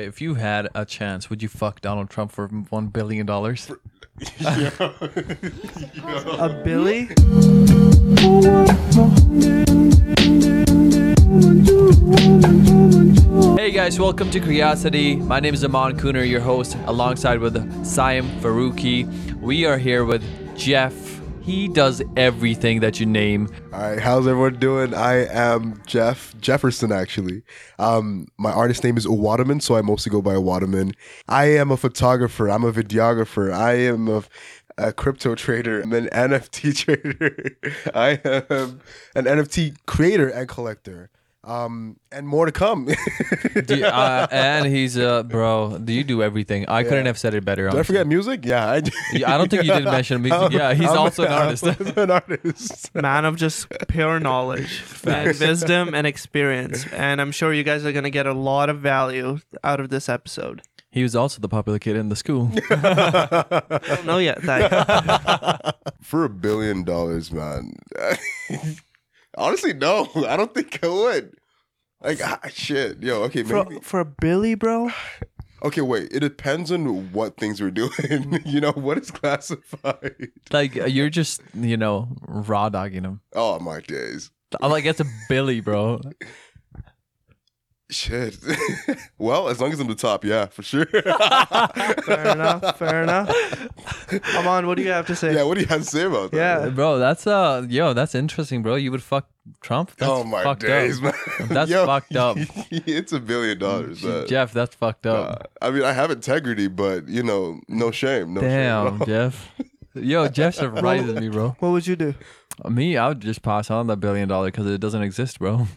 If you had a chance, would you fuck Donald Trump for one billion dollars? A Billy? Hey guys, welcome to Curiosity. My name is Aman Kuner, your host, alongside with Siam Faruqi. We are here with Jeff. He does everything that you name. All right, how's everyone doing? I am Jeff Jefferson. Actually, um, my artist name is Uadamen, so I mostly go by Uadamen. I am a photographer. I'm a videographer. I am a, a crypto trader. I'm an NFT trader. I am an NFT creator and collector. Um, and more to come. Do you- uh, and he's uh, bro. Do you do everything? I couldn't have said it better. Did I forget music? Yeah, I, Yeah, I don't think you did mention music. Yeah, he's I'm- also an artist. I'm an artist. Man of just pure knowledge and wisdom and experience. And I'm sure you guys are going to get a lot of value out of this episode. He was also the popular kid in the school. I don't know yet. For a billion dollars, man. Honestly, no. I don't think I would. Like ah, shit, yo. Okay, for, maybe. for a Billy, bro? Okay, wait. It depends on what things we're doing. you know what is classified? like you're just, you know, raw dogging him. Oh my days. I'm like, it's a Billy, bro. Shit. well, as long as I'm the top, yeah, for sure. Fair enough. Fair enough. Come on, what do you have to say? yeah, what do you have to say about that? Yeah. Bro, that's uh, yo, that's interesting, bro. You would fuck Trump? That's oh my fucked days, up. man. That's fucked up. it's a billion dollars. man. Jeff, that's fucked up. Uh, I mean, I have integrity, but you know, no shame. No Damn, shame. Jeff. Yo, Jeff surprises me, bro. What would you do? Me, I would just pass on that billion dollar because it doesn't exist, bro.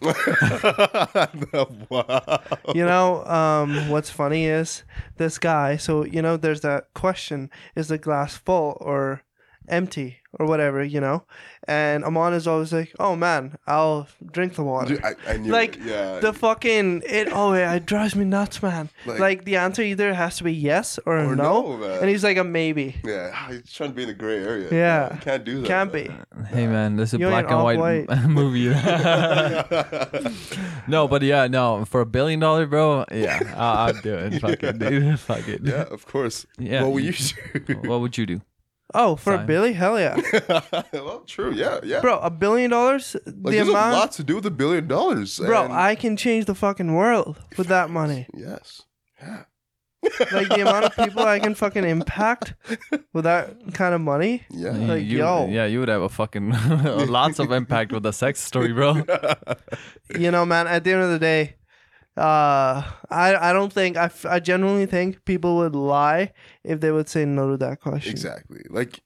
wow. You know, um, what's funny is this guy. So you know, there's that question: Is the glass full or empty or whatever? You know, and Aman is always like, "Oh man, I'll drink the water." Dude, I, I knew like it. yeah. the fucking it. Oh, it, it drives me nuts, man. Like- Like, the answer either has to be yes or, Or no, no, man. and he's like a maybe. yeah, he's trying to be in the gray area. Yeah. You can't do that. Can't man. be. hey, man, this is a You black ain't and white, off-white. movie. no, but yeah, no, for a billion dollar, bro, yeah, I'll, I'll do it. Fuck it, dude. Fuck it. yeah, of course. Yeah, What we you- used to. What would you do? Oh, for Fine. a Billy, hell yeah, well, true. Yeah, yeah. bro. A billion dollars, like, the there's amount, a lot to do with a billion dollars. bro. and- I can change the fucking world with that money. Yes. Yeah. Like the amount of people I can fucking impact with that kind of money. Yeah. Like, you, yo. yeah, you would have a fucking lots of impact with the sex story, bro. You know, man. At the end of the day, uh, I I don't think I, f- I genuinely think people would lie if they would say no to that question. Exactly. Like,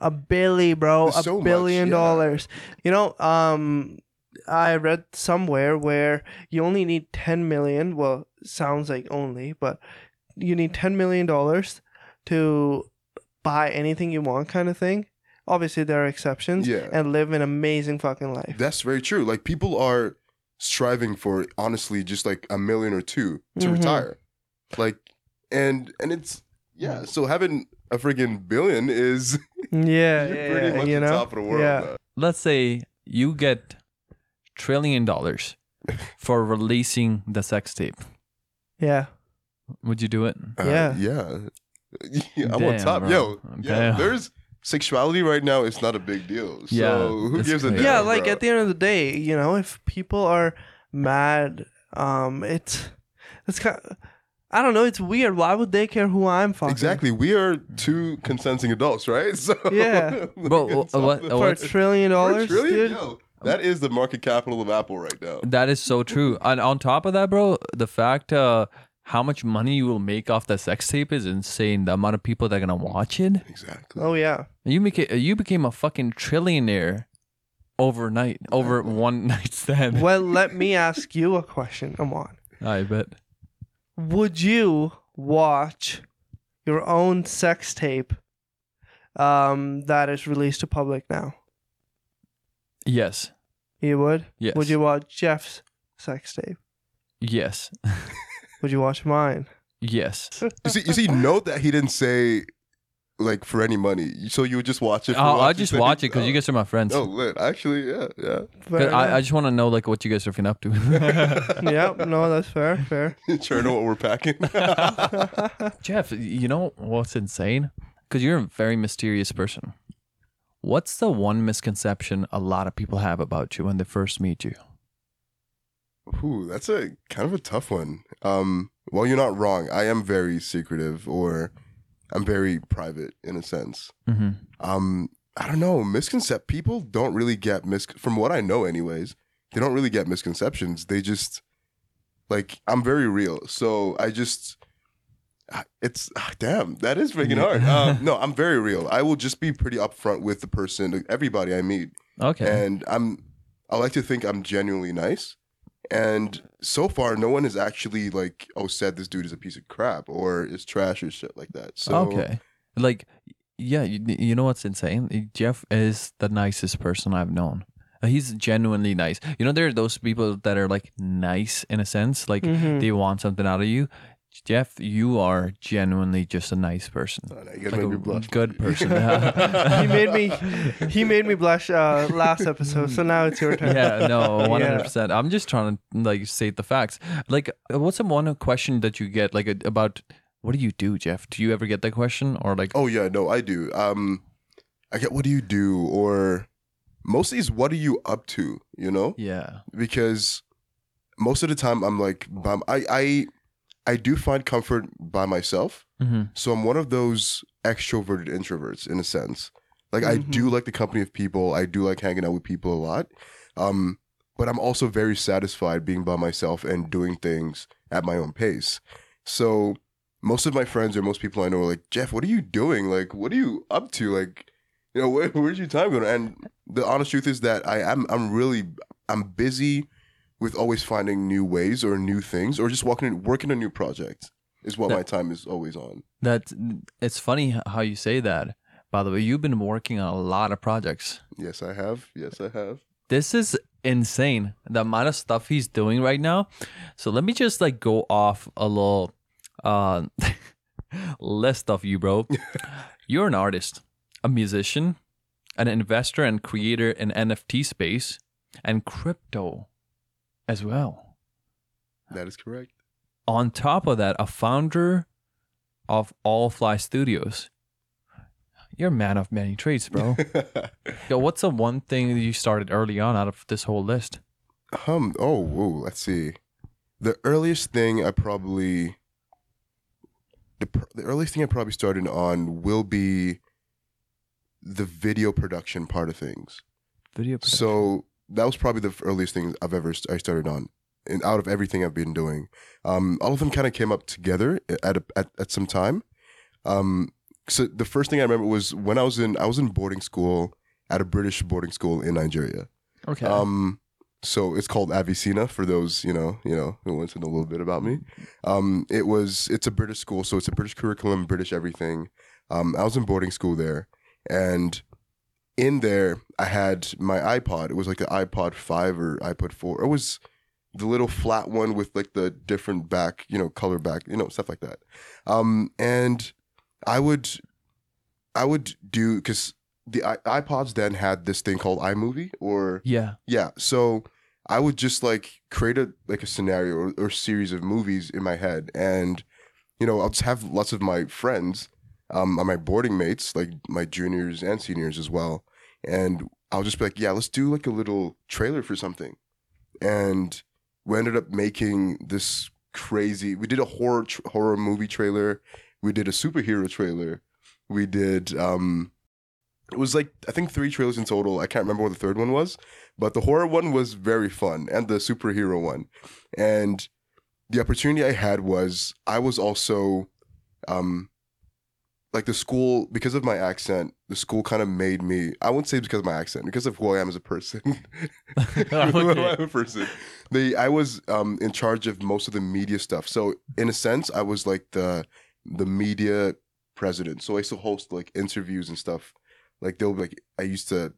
A billy, bro. A so much, billion yeah. dollars. You know, um, I read somewhere where you only need ten million. Well, sounds like only, but you need ten million dollars to buy anything you want, kind of thing. Obviously, there are exceptions. Yeah. And live an amazing fucking life. that's very true. Like, people are striving for, honestly, just like a million or two to Mhm. retire. Like, and, and it's, yeah. So having a friggin' billion is, Yeah, you're yeah, pretty yeah, much you the know. top of the world. Yeah. man. Let's say you get trillion dollars for releasing the sex tape. Yeah. Would you do it? Uh, Yeah. yeah. Yeah, I'm on Damn, top. bro. Yo, yeah, Damn. there's sexuality right now. is not a big deal. So Yeah, who it's gives a damn? yeah like bro? at the end of the day you know if people are mad um it's it's kind Of, i don't know it's weird why would they care who i'm fucking Exactly. We are two consenting adults, right? So Yeah. Bro, It's uh, what- uh, for a what's- trillion For a dollars trillion? dude Yo, that is the market capital of Apple right now. That is so true. And on top of that, bro, the fact uh how much money you will make off the sex tape is insane. The amount of people that are gonna watch it. Exactly. oh yeah You became you became a fucking trillionaire overnight, over one night stand. well let me ask you a question Aman. I bet. would you watch your own sex tape um that is released to public now Yes. you would Yes. would you watch jeff's sex tape Yes. would you watch mine Yes. You see, you see, note that he didn't say like for any money. So you would just watch it. For Oh, I watching just things? watch it because you Oh. guys are my friends. Oh, lit. Actually, yeah, yeah. 'Cause Fair I, I just want to know like what you guys are finna up to. yeah, no, that's fair, fair. sure know what we're packing. Jeff, you know what's insane? Because you're a very mysterious person. What's the one misconception a lot of people have about you when they first meet you? Ooh, that's a kind of a tough one. Um, well, you're not wrong. I am very secretive, or I'm very private in a sense. Mm-hmm. Um, I don't know. Misconcept people don't really get mis from what I know, anyways. They don't really get misconceptions. They just like I'm very real. So I just it's ah, damn that is freaking hard. Um, no, I'm very real. I will just be pretty upfront with the person, everybody I meet, Okay. and I'm. I like to think I'm genuinely nice. And so far, no one has actually like, oh, said this dude is a piece of crap or is trash or shit like that. So okay. Like, yeah, you, you know what's insane? Jeff is the nicest person I've known. He's genuinely nice. You know, there are those people that are like nice in a sense, like Mhm. they want something out of you. Jeff, you are genuinely just a nice person. Oh, no, you gotta Like me a blush. good person. he made me he made me blush uh, last episode, so now it's your turn. yeah, no, one hundred percent. I'm just trying to like state the facts. Like, what's the one question that you get like about what do you do, Jeff? Do you ever get that question or like? Oh yeah, no, I do. Um, I get what do you do, or mostly is what are you up to? You know, yeah, because most of the time I'm like, by, I I I do find comfort by myself. hmm So I'm one of those extroverted introverts in a sense. Like I do like the company of people. I do like hanging out with people a lot. Um, but I'm also very satisfied being by myself and doing things at my own pace. So most of my friends or most people I know are like, Jeff, what are you doing? Like, what are you up to? Like, you know, where, where's your time going? And the honest truth is that I am I'm really I'm busy with always finding new ways or new things or just walking working a new project is what That- my time is always on. that it's funny how you say that. By the way, you've been working on a lot of projects. Yes, I have. Yes, I have. This is insane. The amount of stuff he's doing right now. So let me just like go off a little uh list of you, bro. You're an artist, a musician, an investor and creator in NFT space and crypto as well. That is correct. On top of that, a founder of All Fly Studios. You're a man of many trades, bro. Yo, what's the one thing that you started early on out of this whole list? um. Oh. Whoa. Let's see. The earliest thing I probably the pr- the earliest thing I probably started on will be the video production part of things. Video production. So that was probably the earliest thing I've ever I started on, and out of everything I've been doing, um, all of them kind of came up together at, a, at at some time. Um, so the first thing I remember was when I was in I was in boarding school at a British boarding school in Nigeria. okay. Um, so it's called Avicenna for those you know you know who wants to know a little bit about me. Um, it was it's a British school, so it's a British curriculum, British everything. Um, I was in boarding school there, and in there I had my iPod. It was like the iPod five or iPod four. It was the little flat one with like the different back, you know, color back, you know, stuff like that. Um, and I would, I would do because the iPods then had this thing called iMovie or yeah. yeah. So I would just like create a like a scenario or, or series of movies in my head, and you know I'll just have lots of my friends, um, my boarding mates, like my juniors and seniors as well, and I'll just be like, yeah, let's do like a little trailer for something, and we ended up making this crazy. We did a horror horror movie trailer. We did a superhero trailer. We did um it was like I think three trailers in total. I can't remember what the third one was, but the horror one was very fun and the superhero one. And the opportunity I had was I was also um like the school because of my accent, the school kind of made me I wouldn't say because of my accent, because of who I am as a person. who I am as a person. They I was um in charge of most of the media stuff. So in a sense, I was like the the media president. So I used to host like interviews and stuff. Like they'll be like I used to,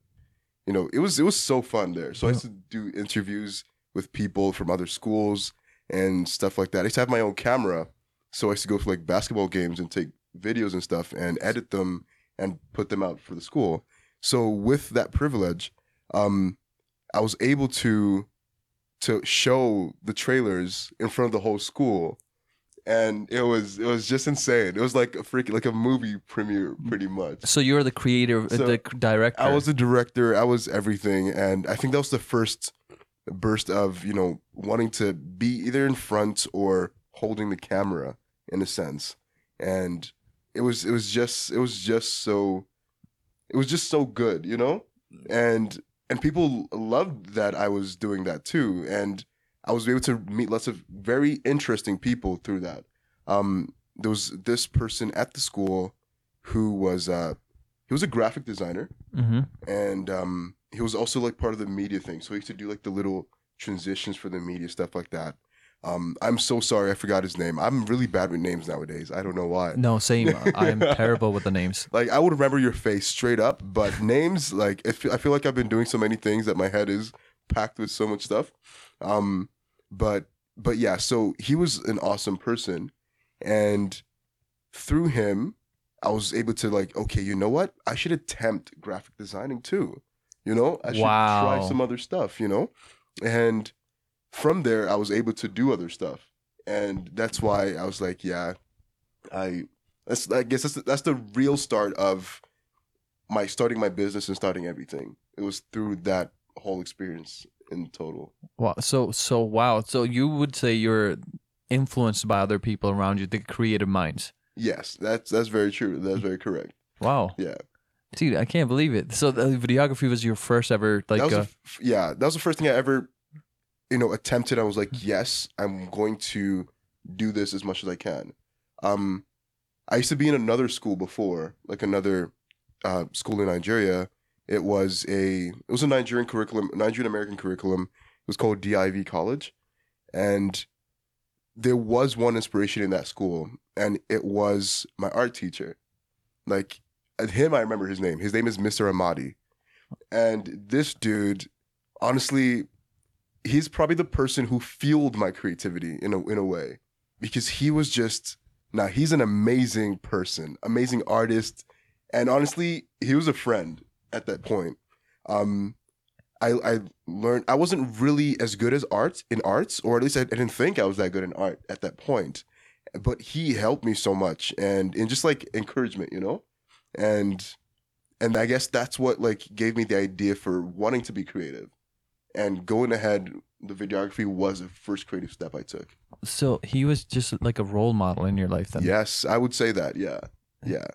you know, it was it was so fun there. So I used to do interviews with people from other schools and stuff like that. I used to have my own camera. So I used to go to like basketball games and take videos and stuff and edit them and put them out for the school. So with that privilege, um, I was able to to show the trailers in front of the whole school, and it was it was just insane. It was like a freaking like a movie premiere, pretty much. So you're the creator, So, the director. I was the director. I was everything, and I think that was the first burst of you know wanting to be either in front or holding the camera in a sense, and it was it was just it was just so it was just so good, you know, and and people loved that I was doing that too, and I was able to meet lots of very interesting people through that. Um, there was this person at the school who was uh, he was a graphic designer hmm and um, he was also like part of the media thing. So he used to do like the little transitions for the media stuff like that. Um, I'm so sorry I forgot his name. I'm really bad with names nowadays. I don't know why. No, same. I am terrible with the names. Like I would remember your face straight up, but names like I feel, I feel like I've been doing so many things that my head is packed with so much stuff. Um, but but yeah, so he was an awesome person, and through him, I was able to like, okay, you know what? I should attempt graphic designing too. You know, I should Wow. try some other stuff. You know, and from there, I was able to do other stuff, and that's why I was like, yeah, I. That's I guess that's the, that's the real start of my starting my business and starting everything. It was through that whole experience in total. Wow. So so wow. So you would say you're influenced by other people around you, the creative minds. Yes, that's that's very true. That's very correct. Wow. Yeah. Dude, I can't believe it. So the videography was your first ever like that was uh, f- yeah, that was the first thing I ever, you know, attempted. I was like, yes, I'm going to do this as much as I can. Um, I used to be in another school before, like another uh, school in Nigeria. It was a it was a Nigerian curriculum, Nigerian American curriculum. It was called DIV College, and there was one inspiration in that school, and it was my art teacher. Like him, I remember his name. His name is Mr. Amadi. And this dude, honestly, he's probably the person who fueled my creativity in a in a way. Because he was just now he's an amazing person, amazing artist. And honestly, he was a friend at that point. Um I, I learned I wasn't really as good as art in arts, or at least I, I didn't think I was that good in art at that point. But he helped me so much and and just like encouragement, you know? And and I guess that's what like gave me the idea for wanting to be creative. And going ahead, the videography was the first creative step I took. so he was just like a role model in your life then. Yes, I would say that. Yeah, yeah.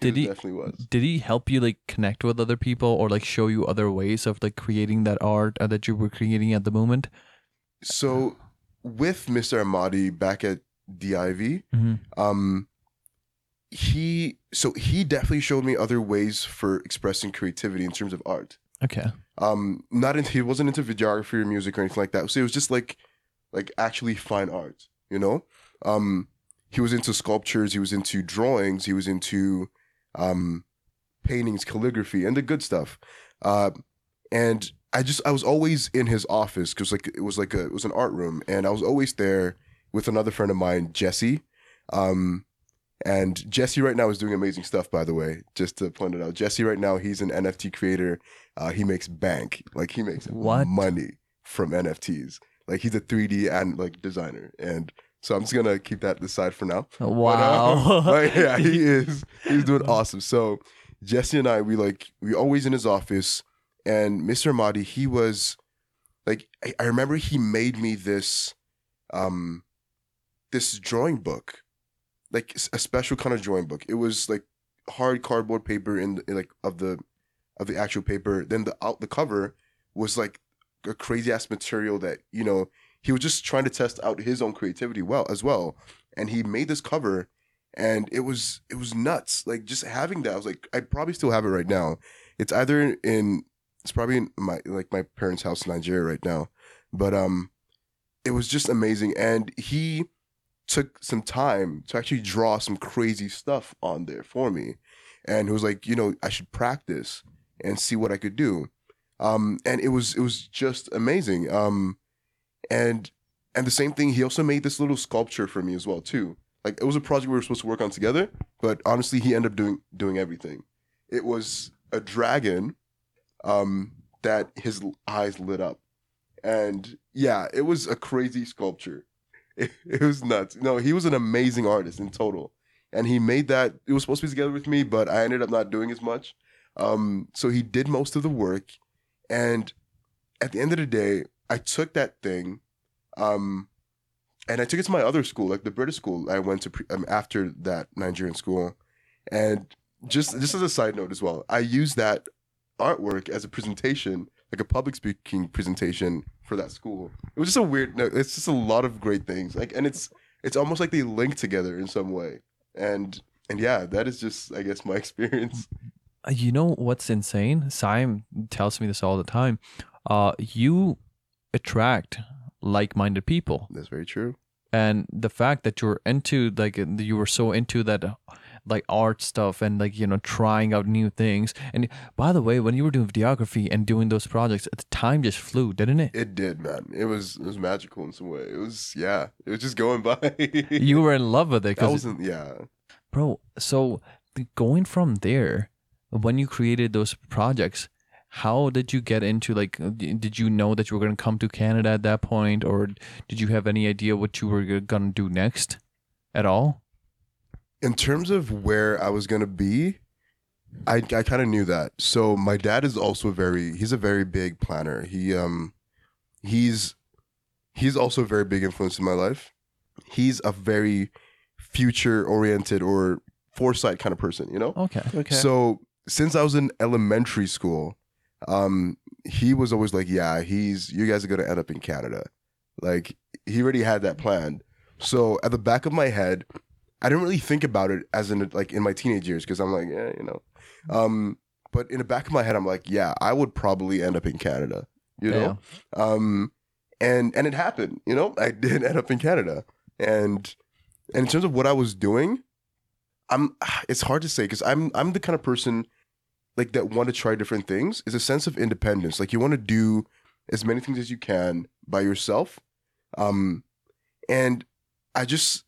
Did he definitely was? did he help you like connect with other people or like show you other ways of like creating that art uh, that you were creating at the moment? So with Mr. Amadi back at DIV, Mm-hmm. um, he so he definitely showed me other ways for expressing creativity in terms of art. Okay. Um not he wasn't into videography or music or anything like that. So it was just like like actually fine art you know? Um he was into sculptures he was into drawings he was into um paintings calligraphy and the good stuff. Uh and i just i was always in his office because like it was like a it was an art room. And i was always there with another friend of mine jesse. Um and jesse right now is doing amazing stuff by the way just to point it out jesse right now he's an nft creator uh, he makes bank. Like he makes What? money from NFTs. Like he's a 3D and like designer. And so I'm just gonna keep that aside for now. But, uh, Wow. but yeah, he is. He's doing awesome. So Jesse and I, we like we always in his office. And Mr. Amadi, he was like I, I remember he made me this um this drawing book. Like a special kind of drawing book. It was like hard cardboard paper in, the, like of the of the actual paper. Then the out the cover was like a crazy ass material that you know he was just trying to test out his own creativity well as well, and he made this cover, and it was it was nuts. Like just having that, I was like, I probably still have it right now. It's either in it's probably in my like my parents' house in Nigeria right now, but um, it was just amazing, and he took some time to actually draw some crazy stuff on there for me and he was like, you know, I should practice and see what I could do. Um, and it was it was just amazing. Um, and and the same thing, he also made this little sculpture for me as well too, Like it was a project we were supposed to work on together, but honestly, he ended up doing doing everything. It was a dragon, um, that his eyes lit up, and yeah, it was a crazy sculpture. It, it was nuts. No, he was an amazing artist in total, and he made that. It was supposed to be together with me, but I ended up not doing as much. Um, so he did most of the work, and at the end of the day, I took that thing, um, and I took it to my other school, like the British school I went to pre- um, after that Nigerian school, and just just as a side note as well, I used that artwork as a presentation, like a public speaking presentation for that school. It was just a weird. No, it's just a lot of great things, like, and it's it's almost like they link together in some way, and and yeah, that is just I guess my experience. Uh, You know what's insane? Simon tells me this all the time. Uh, you attract like-minded people, That's very true. and the fact that you're into like you were so into that like art stuff and like you know trying out new things. And by the way, when you were doing videography and doing those projects, the time just flew, didn't it? It did, man. It was it was magical in some way. It was yeah. It was just going by. You were in love with it I wasn't yeah. bro so going from there when you created those projects how did you get into like uh, did you know that you were going to come to canada at that point or did you have any idea what you were going to do next at all In terms of where I was gonna be, I I kind of knew that. So my dad is also very he's a very big planner. He um he's he's also a very big influence in my life. He's a very future oriented or foresight kind of person, you know? okay Okay. So since I was in elementary school, um, he was always like, "Yeah, he's you guys are gonna end up in Canada." Like he already had that planned. So at the back of my head, I didn't really think about it as in like in my teenage years because I'm like, yeah, you know. Um, but in the back of my head, I'm like, yeah, I would probably end up in Canada. You know. Um, and and it happened. You know, I did end up in Canada, and and in terms of what I was doing, I'm. It's hard to say because I'm I'm the kind of person like that want to try different things. Is a sense of independence. Like you want to do as many things as you can by yourself, um, and I just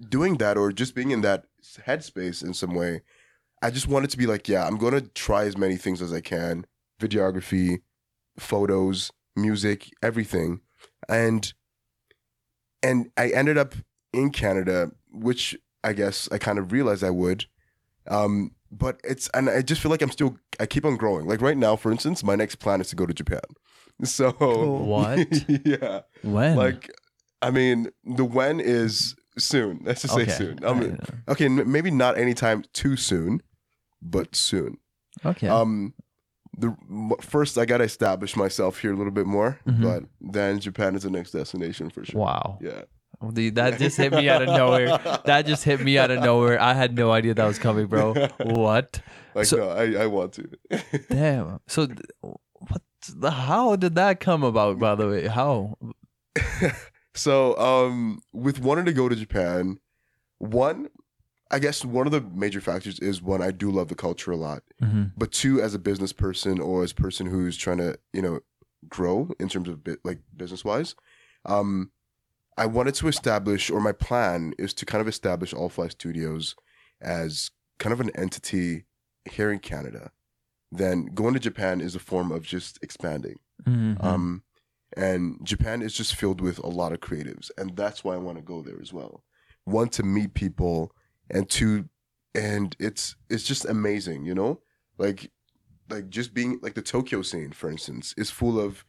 doing that or just being in that headspace in some way. I just wanted to be like, yeah, I'm going to try as many things as I can videography, photos, music, everything. And and I ended up in Canada, which I guess I kind of realized I would. Um, but it's and I just feel like I'm still I keep on growing. Like right now, for instance, my next plan is to go to Japan. So What? yeah. when Like I mean, the when is soon. Let's just say soon. I mean, okay, maybe not anytime too soon, but soon. okay Um, the m- first I gotta establish myself here a little bit more, Mhm. but then Japan is the next destination for sure. wow Yeah. Dude, that just hit me out of nowhere that just hit me out of nowhere i had no idea that was coming bro what Like So- no, I I want to. Damn. So, th- what? The, how did that come about? By the way, how? So um, with wanting to go to Japan, one, I guess one of the major factors is one I do love the culture a lot. Mm-hmm. but two as a business person or as a person who's trying to you know grow in terms of bit like business wise um i wanted to establish or my plan is to kind of establish all fly studios as kind of an entity here in canada then going to japan is a form of just expanding Mm-hmm. um and japan is just filled with a lot of creatives and that's why i want to go there as well. One to meet people and two and it's it's just amazing you know? Like like just being like the tokyo scene for instance is full of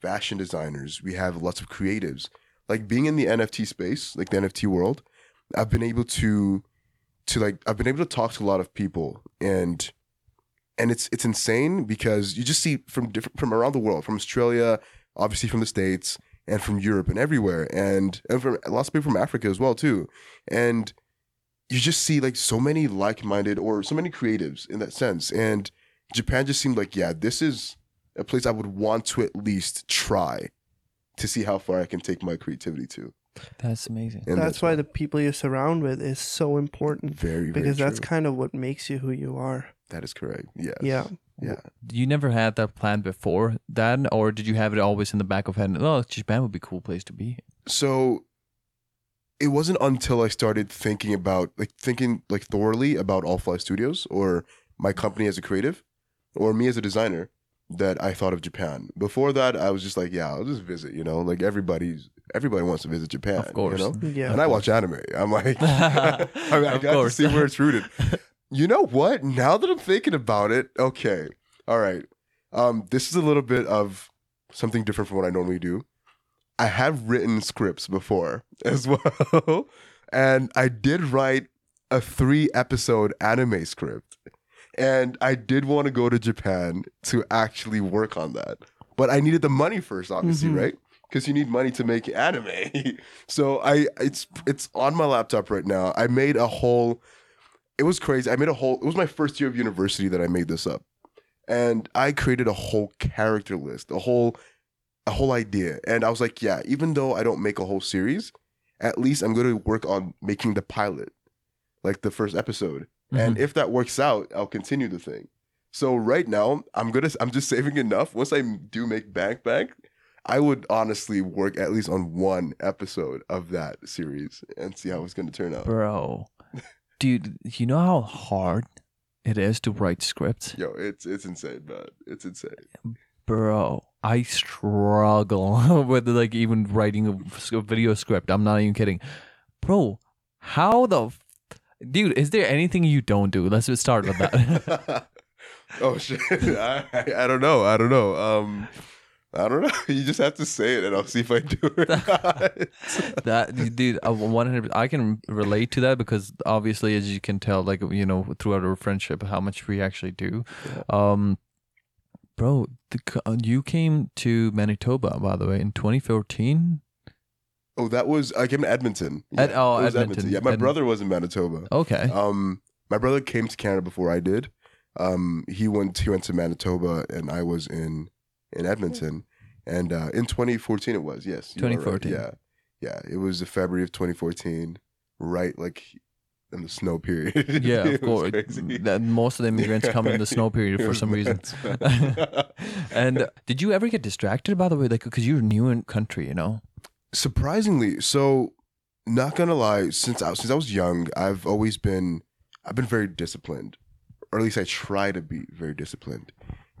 fashion designers. We have lots of creatives. Like being in the nft space like the nft world i've been able to to like i've been able to talk to a lot of people and and it's it's insane because you just see from different from around the world from australia obviously from the states and from europe and everywhere and and from lots of people from africa as well too. And you just see like so many like-minded or so many creatives in that sense. And japan just seemed like yeah this is a place i would want to at least try to see how far i can take my creativity to. That's amazing. and that's why the people you surround with is so important very very because that's kind of what makes you who you are. that is correct. Yes. Yeah. Yeah You never had that plan before then, or did you have it always in the back of head? Oh, Japan would be a cool place to be. so it wasn't until I started thinking about like thinking like thoroughly about All Fly Studios or my company as a creative or me as a designer that I thought of Japan. Before that, I was just like, yeah, I'll just visit. You know, like everybody's everybody wants to visit Japan. Of course. You know? Yeah. And I watch anime. I'm like, I, mean, I got course. to see where it's rooted. you know what? Now that I'm thinking about it, okay, all right. Um, this is a little bit of something different from what I normally do. I have written scripts before as well, and I did write a three episode anime script, and I did want to go to Japan to actually work on that, but I needed the money first, obviously, Mhm. right? Because you need money to make anime. so I, it's it's on my laptop right now. I made a whole. It was crazy. I made a whole. It was my first year of university that I made this up, and I created a whole character list, a whole, a whole idea. And I was like, yeah, even though I don't make a whole series, at least I'm going to work on making the pilot, like the first episode. And mm-hmm. if that works out, I'll continue the thing. So right now, I'm gonna. I'm just saving enough. Once I do make bank bank, I would honestly work at least on one episode of that series and see how it's gonna turn out. Bro, dude, you know how hard it is to write scripts? Yo, it's it's insane, man. It's insane. Bro, I struggle with like even writing a video script. I'm not even kidding. Bro, how the f- Dude, is there anything you don't do? Let's just start with that. oh shit! I, I I don't know. I don't know. Um, I don't know. You just have to say it, and I'll see if I do it. that dude, I 100 I can relate to that because obviously as you can tell like you know throughout our friendship how much we actually do. Um bro, the, uh, you came to Manitoba by the way in 2014? oh, that was I came to Edmonton. Ed- oh, was Edmonton. Yeah, my Ed- brother was in Manitoba. Okay. Um, my brother came to Canada before I did. Um, he went he went to Manitoba, and I was in in Edmonton. And uh, in 2014, it was yes, you are right. 2014. Yeah, yeah, it was the February of 2014, right like in the snow period. Yeah, of course. That most of the immigrants come in the snow period for some reason. and uh, did you ever get distracted by the way like cuz you're new in country, you know? surprisingly so not gonna lie since I, since I was young i've always been i've been very disciplined or at least i try to be very disciplined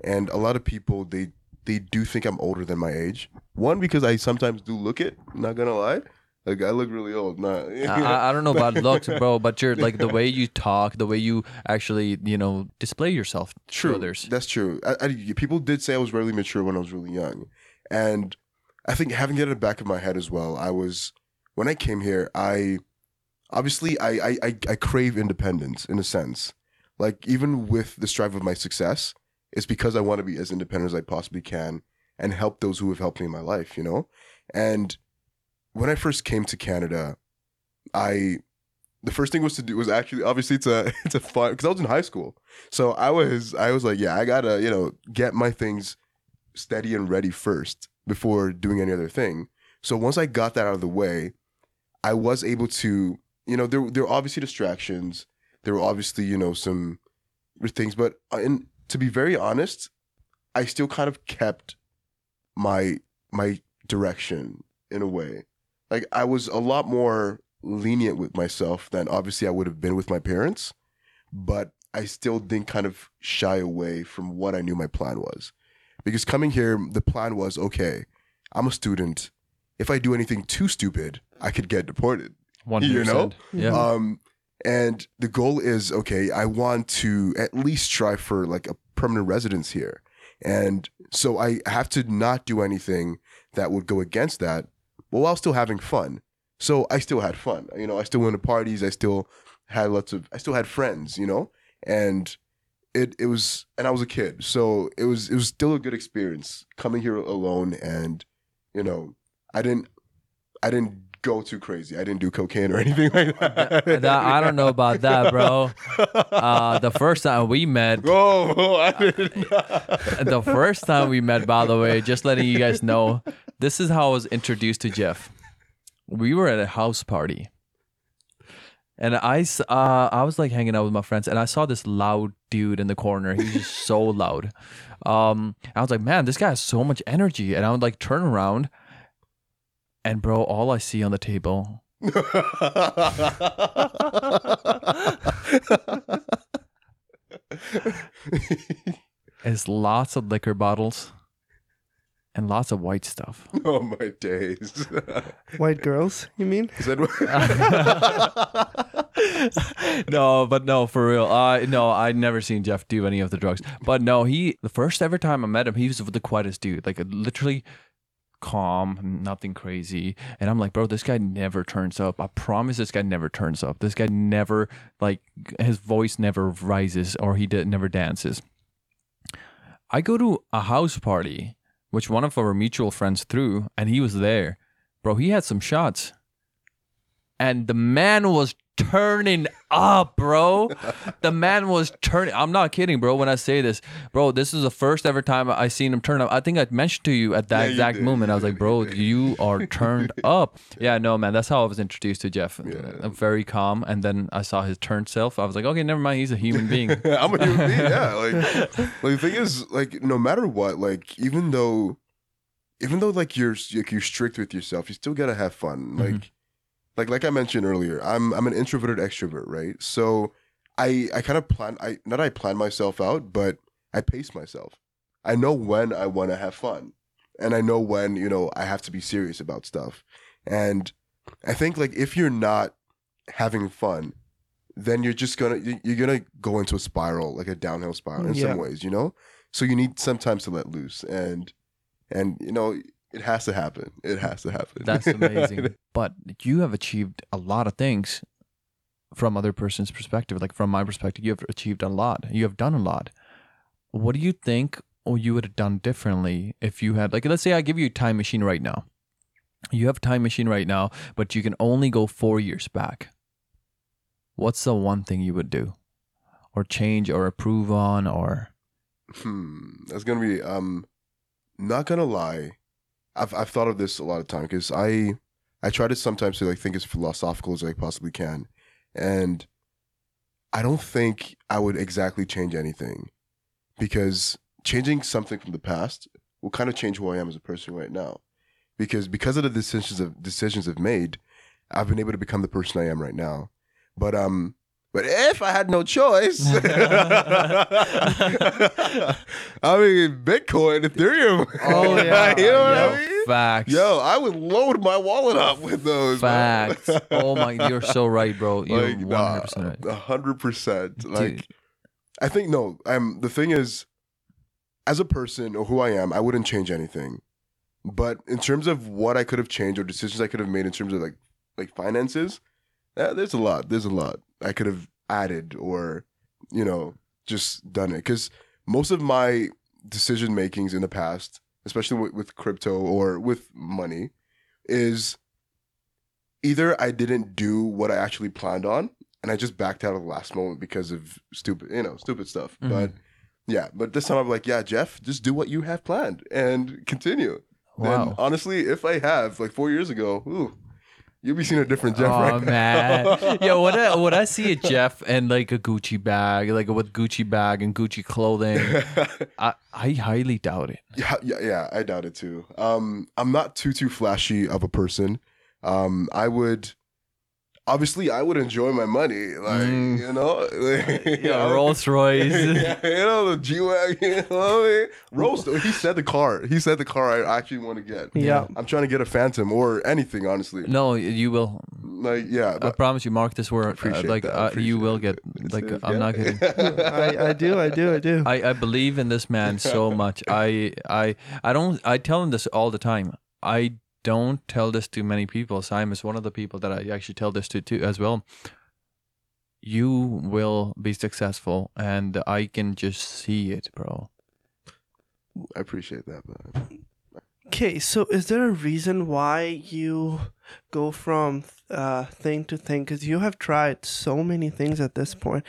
and a lot of people they they do think i'm older than my age one because i sometimes do look it not gonna lie like i look really old not I, I- I don't know about looks, bro, but you're like the way you talk, the way you actually, you know, display yourself to True. others. That's true. I, I, people did say I was really mature when I was really young, and I think having it in the back of my head as well. I was when I came here. I obviously I I, I, I crave independence in a sense. Like even with the strive of my success, it's because I want to be as independent as I possibly can and help those who have helped me in my life. You know, and when I first came to Canada, I the first thing was to do was actually obviously it's a it's a fun because I was in high school. So I was I was like, yeah, I gotta, you know, get my things steady and ready first before doing any other thing. So once I got that out of the way, I was able to, you know, there there were obviously distractions. There were obviously, you know, some things, but uh, and to be very honest, I still kind of kept my my direction in a way. Like I was a lot more lenient with myself than obviously I would have been with my parents, but I still didn't kind of shy away from what I knew my plan was. Because coming here, the plan was okay, I'm a student. If I do anything too stupid, I could get deported. One You know? Yeah. Um, and the goal is okay, I want to at least try for like a permanent residence here. And so I have to not do anything that would go against that, but while still having fun. So I still had fun. You know, I still went to parties. I still had lots of, I still had friends, you know, and it, it was, and I was a kid. So it was, it was still a good experience coming here alone. And, you know, I didn't, I didn't go too crazy. I didn't do cocaine or anything like that. That- I don't know about that, bro. Uh, the first time we met, Oh, oh, I didn't. the first time we met, by the way, just letting you guys know, this is how I was introduced to Jeff. We were at a house party, and I, uh, I was like hanging out with my friends, and I saw this loud dude in the corner. He was just so loud. Um, I was like, man, this guy has so much energy, and I would like turn around, and bro, all I see on the table Is lots of liquor bottles and lots of white stuff. oh my days. White girls, you mean? Is that what- no, but no, for real. Uh, no, I never seen Jeff do any of the drugs. But no, he the first ever time I met him, he was the quietest dude. Like literally calm, nothing crazy. And I'm like, bro, this guy never turns up. I promise this guy never turns up. This guy never like his voice never rises or he did, never dances. I go to a house party, which one of our mutual friends threw, and he was there. Bro, he had some shots. And the man was turning up, bro. the man was turning. I'm not kidding, bro. When I say this, bro, this is the first ever time I seen him turn up. I think I mentioned to you at that Yeah, exact moment. I was like, bro, you are turned up. Yeah, no, man. That's how I was introduced to Jeff. Uh, Very calm, and then I saw his turned self. I was like, okay, never mind. He's a human being. I'm a human being. Yeah, like, like the thing is, like, no matter what, like, even though, even though, like, you're like you're strict with yourself, you still gotta have fun. Like, like, like I mentioned earlier, I'm I'm an introverted extrovert, right? So, I I kind of plan. I not I plan myself out, but I pace myself. I know when I want to have fun, and I know when you know I have to be serious about stuff. And I think like if you're not having fun, then you're just gonna you- you're gonna go into a spiral, like a downhill spiral in Yeah. some ways, you know. So you need sometimes to let loose, and and you know it has to happen. It has to happen. That's amazing. but you have achieved a lot of things from other person's perspective. Like from my perspective, you have achieved a lot. You have done a lot. What do you think or you would have done differently if you had like let's say I give you a time machine right now. You have a time machine right now, but you can only go four years back. What's the one thing you would do? Or change or approve on or Hmm. That's gonna be um not gonna lie. I've I've thought of this a lot of time because I I try to sometimes to like think as philosophical as I possibly can. And I don't think I would exactly change anything. Because changing something from the past will kind of change who I am as a person right now. Because because of the decisions of decisions I've made, I've been able to become the person I am right now. But um but if I had no choice, I mean, Bitcoin, Ethereum. Oh, yeah. you know what Yep. I mean? facts. Yo, I would load my wallet up with those. facts. oh my you're so right, bro. You're like, hundred percent right. a hundred percent. Dude. Like, I think no. I'm the thing is, as a person or who I am, I wouldn't change anything. But in terms of what I could have changed or decisions I could have made in terms of like like finances, uh, there's a lot. There's a lot I could have added or you know just done it because most of my decision makings in the past, especially with, with crypto or with money, is either I didn't do what I actually planned on and I just backed out at the last moment because of stupid, you know, stupid stuff. Mhm. But yeah, but this time I'm like, yeah, Jeff, just do what you have planned and continue. Wow. And honestly, if I have like four years ago, ooh, you'll be seeing a different Jeff oh right man, now. yo, when I when I see a Jeff and like a Gucci bag, like with Gucci bag and Gucci clothing, I I highly doubt it. yeah, yeah, yeah, I doubt it too. Um, I'm not too too flashy of a person. Um, I would obviously I would enjoy my money, like Mm. you know, Yeah, Rolls Royce. yeah, you know the G wagon. You know what I mean? Roast. He said the car. He said the car I actually want to get. Yeah. I'm trying to get a Phantom or anything, honestly. No, you will. Like yeah, I promise you. Mark this word. uh, like uh, you will get. It's- Like it's- I'm yeah. not kidding. I, I do, I do, I do. I, I believe in this man so much. I I I don't I tell him this all the time. I don't tell this to many people. Simon is one of the people that I actually tell this to too as well. You will be successful and I can just see it, bro. I appreciate that, man. Okay, so is there a reason why you go from uh, thing to thing? Because you have tried so many things at this point.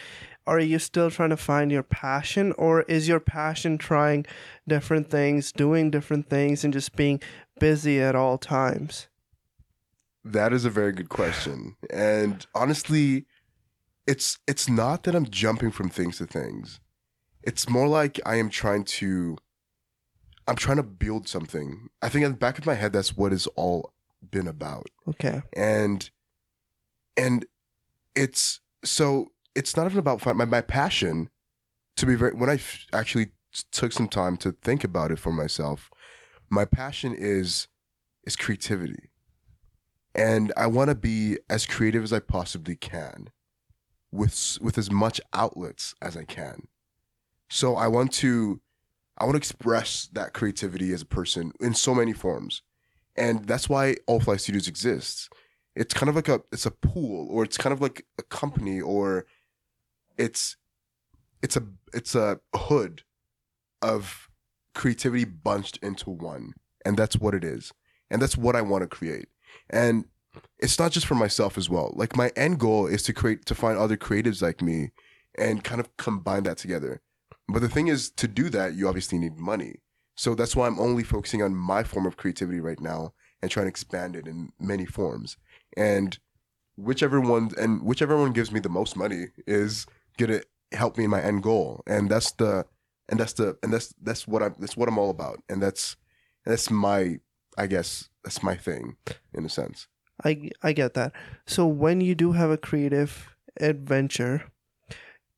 Are you still trying to find your passion, or is your passion trying different things, doing different things, and just being busy at all times? That is a very good question. And honestly, it's it's not that I'm jumping from things to things. It's more like I am trying to I'm trying to build something. I think at the back of my head that's what it's all been about. Okay. And and it's so it's not even about my my passion. To be very, when I actually took some time to think about it for myself, my passion is is creativity, and I want to be as creative as I possibly can, with with as much outlets as I can. So I want to I want to express that creativity as a person in so many forms. And that's why All Fly Studios exists. It's kind of like a it's a pool or it's kind of like a company or it's it's a it's a hood of creativity bunched into one. And that's what it is. And that's what I want to create. And it's not just for myself as well. Like my end goal is to create to find other creatives like me and kind of combine that together. But the thing is, to do that, you obviously need money. So that's why I'm only focusing on my form of creativity right now and trying to expand it in many forms. And whichever one and whichever one gives me the most money is gonna help me in my end goal. And that's the and that's the and that's that's what I'm that's what I'm all about. And that's that's my I guess that's my thing in a sense. I I get that. So when you do have a creative adventure,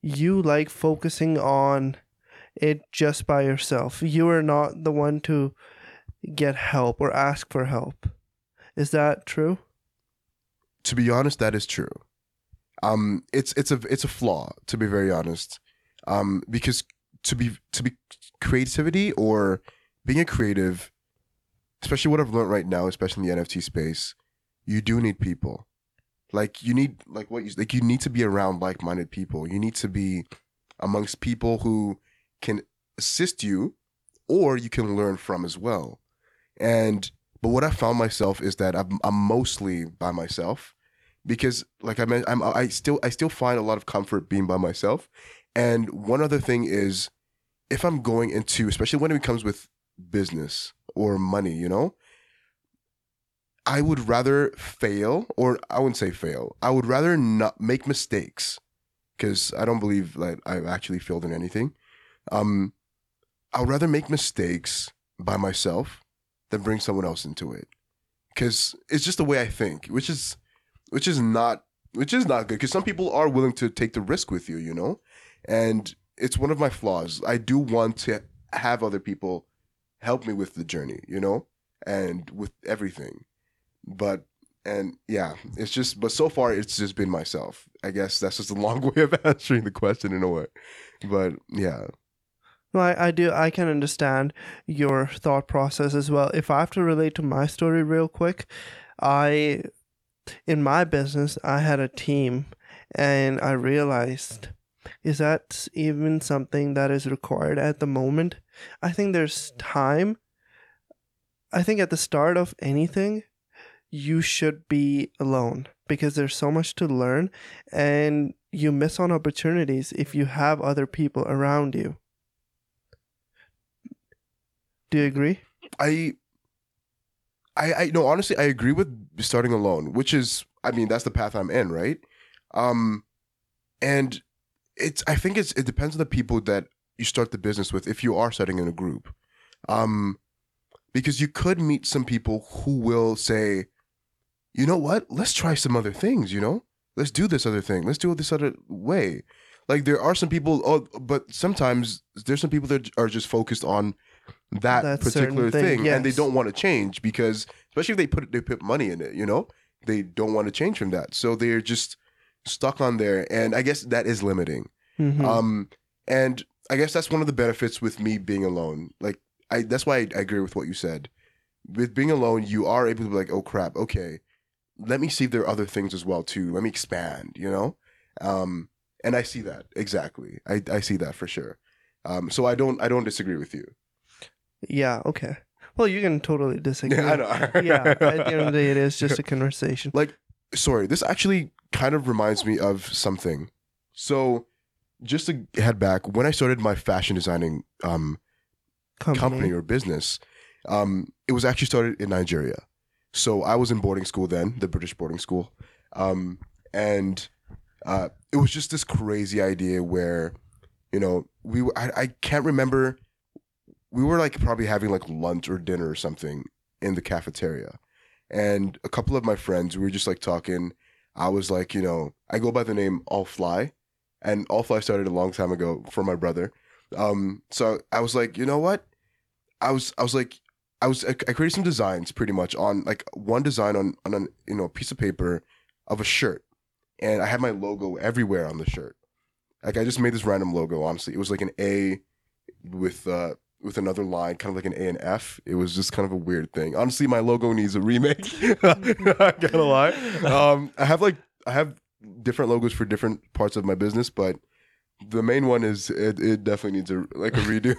you like focusing on it just by yourself. You are not the one to get help or ask for help. Is that true? to be honest, that is true. Um, it's it's a it's a flaw to be very honest. Um, because to be to be creativity or being a creative, especially what I've learned right now, especially in the NFT space, you do need people. Like you need like what you like you need to be around like minded people. You need to be amongst people who can assist you or you can learn from as well. And but what I found myself is that I'm, I'm mostly by myself because, like I meant, I'm I still I still find a lot of comfort being by myself. And one other thing is, if I'm going into, especially when it comes with business or money, you know, I would rather fail, or I wouldn't say fail. I would rather not make mistakes because I don't believe like I've actually failed in anything. Um, I would rather make mistakes by myself than bring someone else into it because it's just the way I think, which is which is not which is not good because some people are willing to take the risk with you, you know, and it's one of my flaws. I do want to have other people help me with the journey, you know, and with everything, but and yeah, it's just but so far it's just been myself. I guess that's just a long way of answering the question in a way, but yeah. No, I, I do. I can understand your thought process as well. If I have to relate to my story real quick, I, in my business, I had a team and I realized, is that even something that is required at the moment? I think there's time. I think at the start of anything, you should be alone because there's so much to learn and you miss on opportunities if you have other people around you. Do you agree? I, I, I no, honestly, I agree with starting alone, which is, I mean, that's the path I'm in, right? Um, and it's, I think it's, it depends on the people that you start the business with. If you are starting in a group, um, because you could meet some people who will say, you know what, let's try some other things. You know, let's do this other thing. Let's do it this other way. Like there are some people, oh, but sometimes there's some people that are just focused on that, That particular thing, thing, and they don't want to change because, especially if they put they put money in it, you know, they don't want to change from that, so they're just stuck on there, and I guess that is limiting. Mhm. Um, and I guess that's one of the benefits with me being alone. Like I, that's why I, I agree with what you said. With being alone, you are able to be like, oh crap, okay, let me see if there are other things as well too. Let me expand, you know. Um, and I see that exactly. I I see that for sure. Um, so I don't I don't disagree with you. Yeah, okay. Well, you can totally disagree. Yeah, I know. yeah, at the end of the day, it is just a conversation. like sorry this actually kind of reminds me of something. So just to head back when i started my fashion designing um, Company. company or business um, it was actually started in nigeria. So i was in boarding school then the british boarding school. Um, and uh, it was just this crazy idea where you know we were, I, I can't remember we were like probably having like lunch or dinner or something in the cafeteria. And a couple of my friends we were just like talking I was like, you know, I go by the name AllFly, and AllFly started a long time ago for my brother. Um, so I was like, you know what? I was I was like I was I created some designs pretty much on like one design on on a you know piece of paper of a shirt, and I had my logo everywhere on the shirt. Like I just made this random logo. Honestly, it was like an A with uh with another line, kind of like an A and F. It was just kind of a weird thing. Honestly, my logo needs a remake. I gotta lie. Um, I have like I have different logos for different parts of my business, but the main one is it, it definitely needs a like a redo.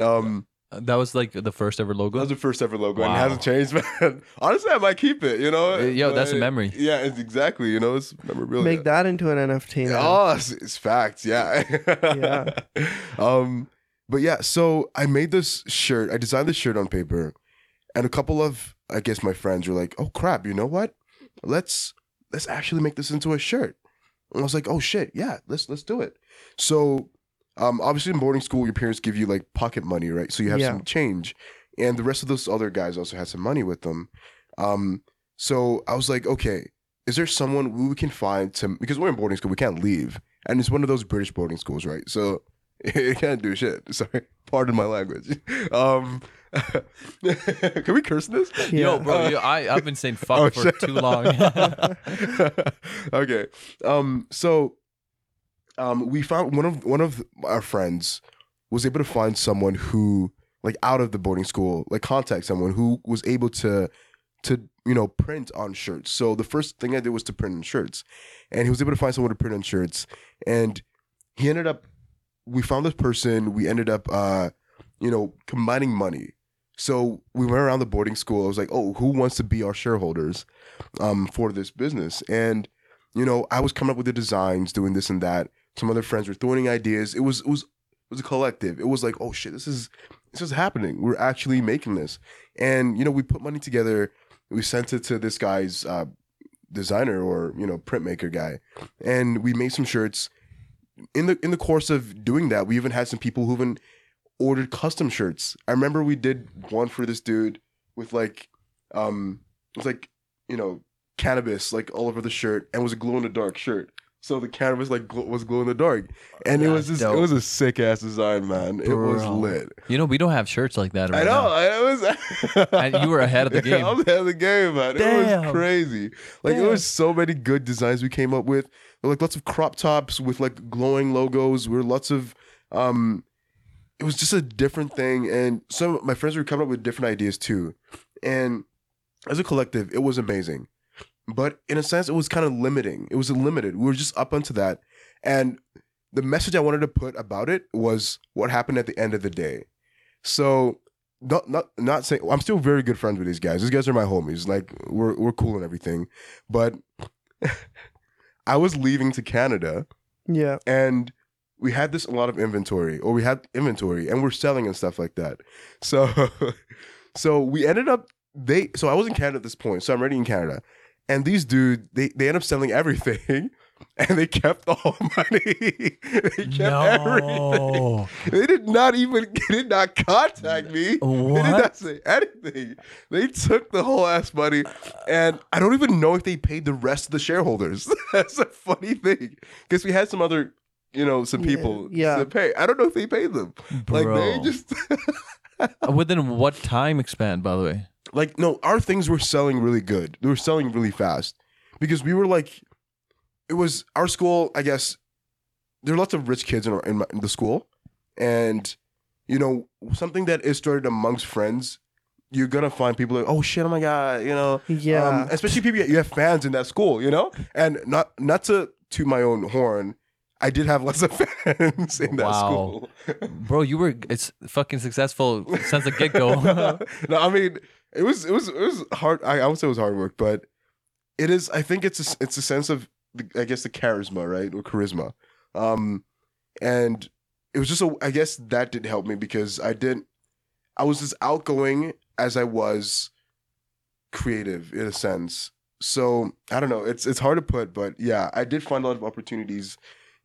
um, That was like the first ever logo. that was the first ever logo, and it hasn't changed, man. Honestly, I might keep it. You know, Uh, yo, that's a But- memory. Yeah, it's exactly. You know, it's memorabilia. Make that into an NFT. Now. Oh, it's, it's facts. Yeah. Yeah. Um, but yeah, so I made this shirt. I designed this shirt on paper, and a couple of I guess my friends were like, "Oh crap! You know what? Let's let's actually make this into a shirt." And I was like, "Oh shit! Yeah, let's let's do it." So, um, obviously in boarding school, your parents give you like pocket money, right? So you have Yeah. some change, and the rest of those other guys also had some money with them. Um, so I was like, okay, is there someone we can find to because we're in boarding school, we can't leave, and it's one of those British boarding schools, right? So it can't do shit. Sorry, pardon my language. Um, can we curse in this? Yo, Yeah. bro, yo, I I've been saying fuck Oh, for shit. too long. okay. Um. So, um, we found one of one of our friends was able to find someone who, like, out of the boarding school, like, contact someone who was able to, to you know, print on shirts. So the first thing I did was to print on shirts, and he was able to find someone to print on shirts, and he ended up. We found this person. We ended up, uh, you know, combining money. So we went around the boarding school. I was like, "Oh, who wants to be our shareholders um, for this business?" And you know, I was coming up with the designs, doing this and that. Some other friends were throwing ideas. It was it was it was a collective. It was like, "Oh shit, this is this is happening. We're actually making this." And you know, we put money together. We sent it to this guy's uh, designer or you know printmaker guy, and we made some shirts. In the in the course of doing that, we even had some people who even ordered custom shirts. I remember we did one for this dude with like um it was like you know cannabis like all over the shirt and it was a glow in the dark shirt. So the cannabis like gl- was glow in the dark, and it was That's just it was a sick ass design, man. It was lit. you know, we don't have shirts like that right I know. now. I was. And you were ahead of the game. I was ahead of the game, man. It was crazy. Like Damn. there was so many good designs we came up with. Like lots of crop tops with like glowing logos. Were lots of um it was just a different thing and some of my friends were coming up with different ideas too. And as a collective, it was amazing. But in a sense, it was kind of limiting. It was limited. We were just up onto that. And the message I wanted to put about it was what happened at the end of the day. So not not not saying I'm still very good friends with these guys. These guys are my homies. Like we're we're cool and everything. But I was leaving to Canada Yeah. and we had this a lot of inventory or we had inventory and we're selling and stuff like that. So so we ended up they so I was in Canada at this point. So I'm already in Canada. And these dude they they end up selling everything and they kept the whole money. they kept everything. They did not even they did not contact me. They did not say anything. They took the whole ass money, and I don't even know if they paid the rest of the shareholders. That's a funny thing because we had some other, you know, some people yeah. to pay. I don't know if they paid them. Like they Bro. just uh, Within what time expand, by the way? like no, our things were selling really good. They were selling really fast because we were like, it was our school. I guess there are lots of rich kids in, our, in, my, in the school, and you know something that is started amongst friends. You're gonna find people like, oh shit, oh my god, you know, Yeah. Um, especially people you have fans in that school, you know, and not not to to my own horn. I did have lots of fans in that Wow. school. Bro, you were it's fucking successful since the get go. no, I mean it was it was it was hard. I, I would say it was hard work, but it is. I think it's a, it's a sense of the, I guess the charisma, right, or charisma, um, and it was just a. I guess that did help me because I didn't. I was as outgoing as I was creative in a sense. So I don't know. It's it's hard to put, but yeah, I did find a lot of opportunities,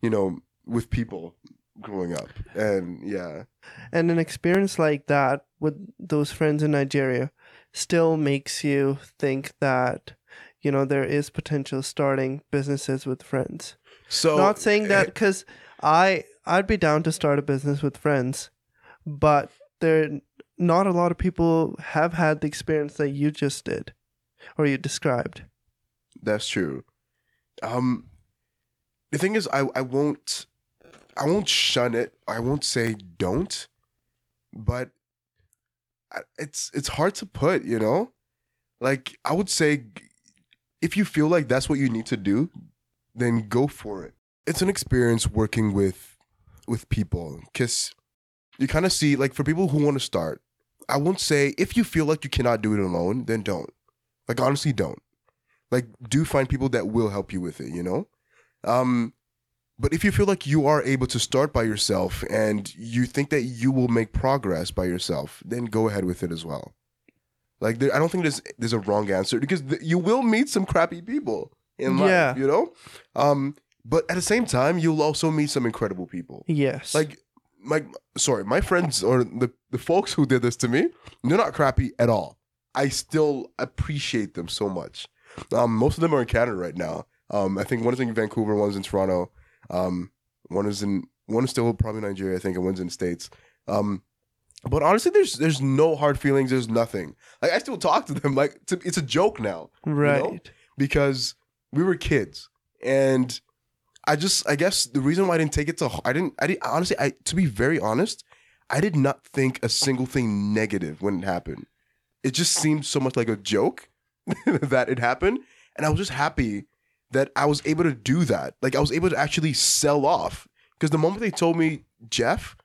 you know, with people growing up, and yeah. and an experience like that with those friends in Nigeria still makes you think that you know there is potential starting businesses with friends. So Not saying that because I I'd be down to start a business with friends, but there not a lot of people have had the experience that you just did, or you described. That's true. Um, the thing is, I I won't, I won't shun it. I won't say don't, but it's it's hard to put. You know, like I would say, if you feel like that's what you need to do, then go for it. It's an experience working with with people because you kind of see like for people who want to start. I won't say if you feel like you cannot do it alone, then don't. Like honestly, don't like do find people that will help you with it you know um but if you feel like you are able to start by yourself and you think that you will make progress by yourself then go ahead with it as well like there, i don't think there's there's a wrong answer because th- you will meet some crappy people in life Yeah. you know? Um but at the same time you'll also meet some incredible people. Yes. like my sorry my friends or the, the folks who did this to me they're not crappy at all. I still appreciate them so much. Um most of them are in canada right now. Um i think one is in vancouver one's in toronto. Um one is in one is still probably nigeria i think and one's in the states. Um but honestly there's there's no hard feelings there's nothing like i still talk to them like it's a, it's a joke now right. because we were kids and I just I guess the reason why I didn't take it to I didn't I didn't honestly I to be very honest I did not think a single thing negative when it happened. It just seemed so much like a joke that it happened and I was just happy that I was able to do that. Like I was able to actually sell off because the moment they told me Jeff,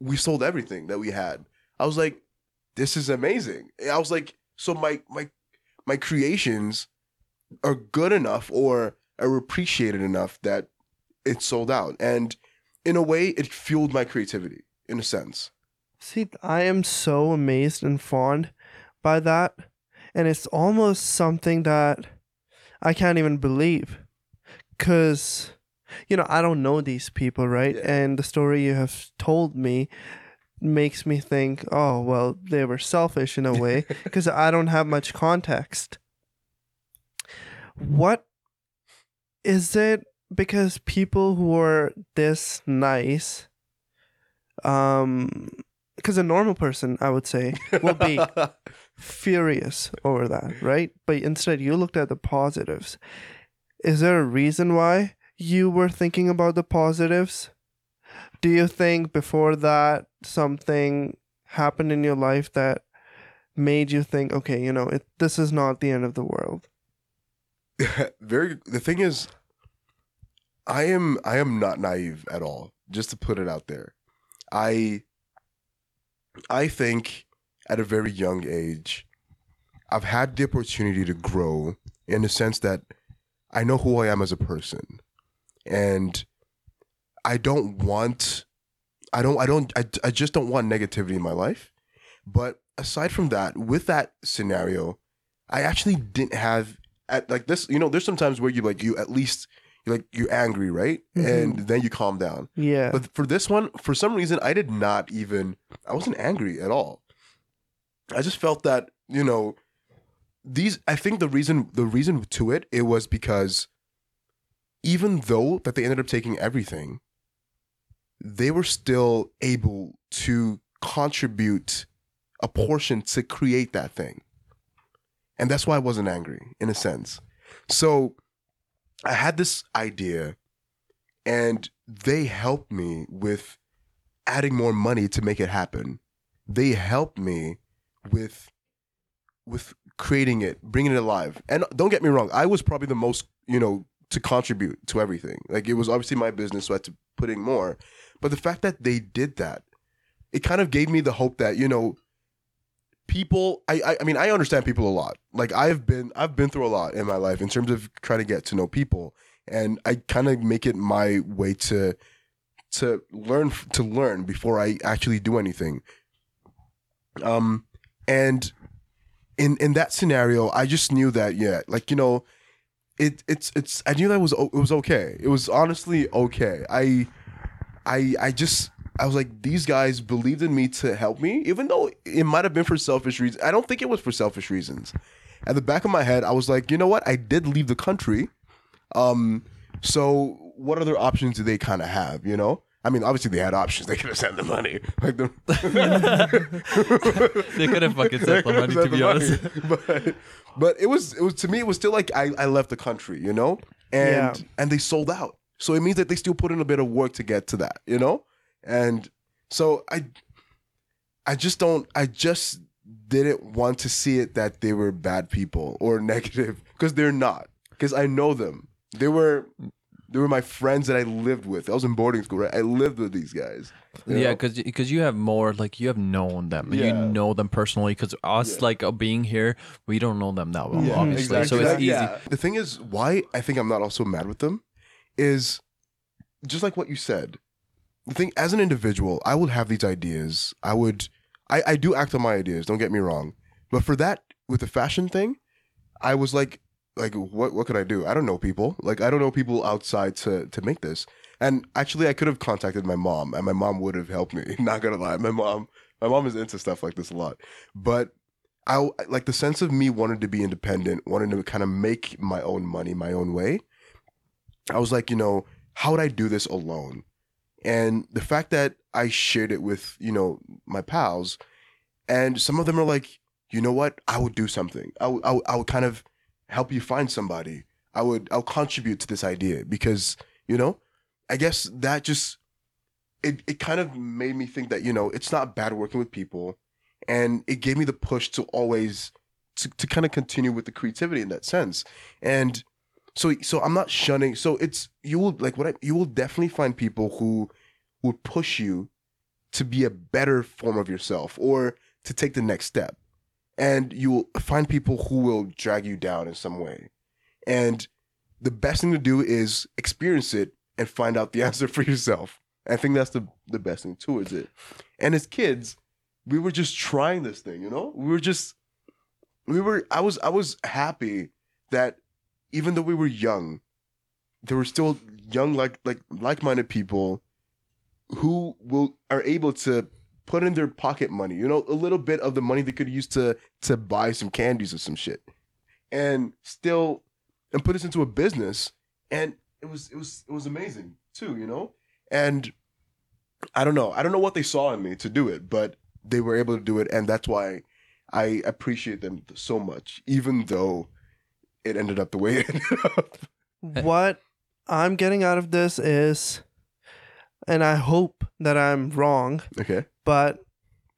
we sold everything that we had. I was like this is amazing. I was like so my my my creations are good enough or are appreciated enough that it sold out. And in a way, it fueled my creativity in a sense. See, I am so amazed and fond by that. And it's almost something that I can't even believe. Because, you know, I don't know these people, right? Yeah. And the story you have told me makes me think, oh, well, they were selfish in a way because I don't have much context. What is it because people who are this nice um because a normal person i would say will be furious over that right? But instead you looked at the positives. Is there a reason why you were thinking about the positives? Do you think before that something happened in your life that made you think okay you know it, this is not the end of the world Very the thing is I am I am not naive at all, just to put it out there. I I think at a very young age I've had the opportunity to grow in the sense that I know who I am as a person. And I don't want I don't I don't I, I just don't want negativity in my life. But aside from that, with that scenario, I actually didn't have at like this, you know, there's sometimes where you like you at least you like you're angry, right? Mhm. And then you calm down. yeah But for this one, for some reason, I did not even. I wasn't angry at all. I just felt that you know, these. I think the reason the reason to it it was because even though that they ended up taking everything, they were still able to contribute a portion to create that thing, and that's why I wasn't angry in a sense. So I had this idea and they helped me with adding more money to make it happen. They helped me with with creating it, bringing it alive. And don't get me wrong, I was probably the most, you know, to contribute to everything. Like it was obviously my business, so I had to put in more. But the fact that they did that, it kind of gave me the hope that, you know, people I, I I mean I understand people a lot. Like I've been I've been through a lot in my life in terms of trying to get to know people and I kind of make it my way to to learn to learn before I actually do anything. Um, and in in that scenario, I just knew that yeah, like you know, it it's it's I knew that was it was okay. It was honestly okay. I I I just I was like these guys believed in me to help me, even though it might have been for selfish reasons. I don't think it was for selfish reasons. at the back of my head, I was like, you know what? I did leave the country. Um, so what other options do they kind of have? You know, I mean, obviously they had options. They could have sent the money, like the, They could have fucking sent the money, to Sent be the honest. But but it was it was to me it was still like I, I left the country, you know? And Yeah. and they sold out. So it means that they still put in a bit of work to get to that, you know? And so I I just don't I just didn't want to see it that they were bad people or negative because they're not. Because I know them. They were they were my friends that I lived with. I was in boarding school, right? I lived with these guys. Yeah, know? because you have more like you have known them, yeah. you know them personally. Because us Yeah. like uh, being here, we don't know them that well, Yeah, obviously. So it's easy. yeah. The thing is, why I think I'm not also mad with them is just like what you said. The thing, as an individual, I would have these ideas. I would, I, I do act on my ideas. Don't get me wrong, but for that, with the fashion thing, I was like, like, what, what could I do? I don't know people. Like, I don't know people outside to to make this. And actually, I could have contacted my mom, and my mom would have helped me. Not gonna lie, my mom, my mom is into stuff like this a lot. But I like the sense of me wanting to be independent, wanting to kind of make my own money my own way. I was like, you know, how would I do this alone? And the fact that I shared it with, you know, my pals, and some of them are like, you know what? I would do something. I would, I would, would kind of help you find somebody. I would, I'll contribute to this idea because, you know, I guess that just, it, it kind of made me think that, you know, it's not bad working with people and it gave me the push to always to, to kind of continue with the creativity in that sense and so so i'm not shunning so it's you will like what I, you will definitely find people who would push you to be a better form of yourself or to take the next step. And you will find people who will drag you down in some way. And the best thing to do is experience it and find out the answer for yourself. I think that's the the best thing towards it. And as kids we were just trying this thing, you know? We were just we were I was I was happy that even though we were young, there were still young like like like-minded people who will are able to put in their pocket money, you know, a little bit of the money they could use to to buy some candies or some shit. And still and put this into a business and it was it was it was amazing too, you know? And I don't know. I don't know what they saw in me to do it, but they were able to do it, and that's why I appreciate them so much, even though it ended up the way it ended up. what I'm getting out of this is, and I hope that I'm wrong, Okay. but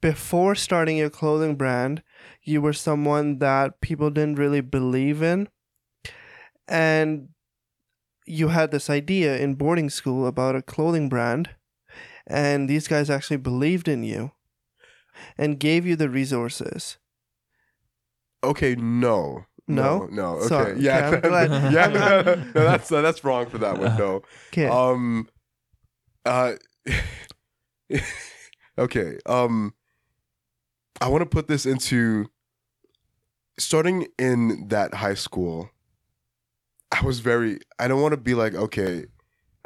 before starting your clothing brand, you were someone that people didn't really believe in. And you had this idea in boarding school about a clothing brand, and these guys actually believed in you and gave you the resources. Okay. No. No? No. Okay. So- yeah. okay, I'm glad- yeah. No, that's that's wrong for that one. No. Okay. Um. Uh. okay. Um. I want to put this into starting in that high school. I was very. I don't want to be like okay.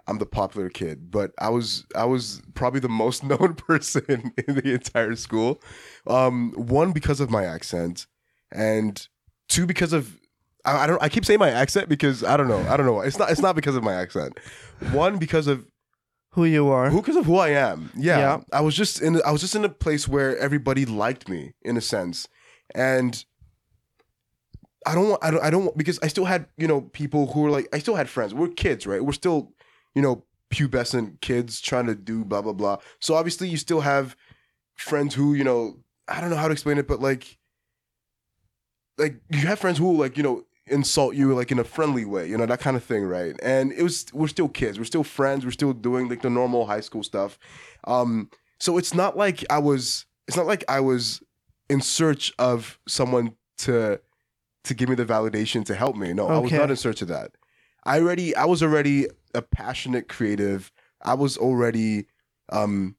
I'm the popular kid, but I was I was probably the most known person in the entire school. Um, one because of my accent, and two because of I, I don't I keep saying my accent because I don't know I don't know it's not it's not because of my accent. One because of Who you are. who because of who I am. Yeah, Yeah. I was just in I was just in a place where everybody liked me in a sense, and I don't want I don't I don't want, because I still had you know people who were like I still had friends. We're kids, right? We're still you know pubescent kids trying to do blah blah blah. So obviously you still have friends who you know I don't know how to explain it, but like like you have friends who like you know insult you like in a friendly way, you know that kind of thing, right? And it was we're still kids, we're still friends, we're still doing like the normal high school stuff. Um, so it's not like I was it's not like I was in search of someone to to give me the validation to help me. No, I was not in search of that. I already I was already a passionate creative. I was already um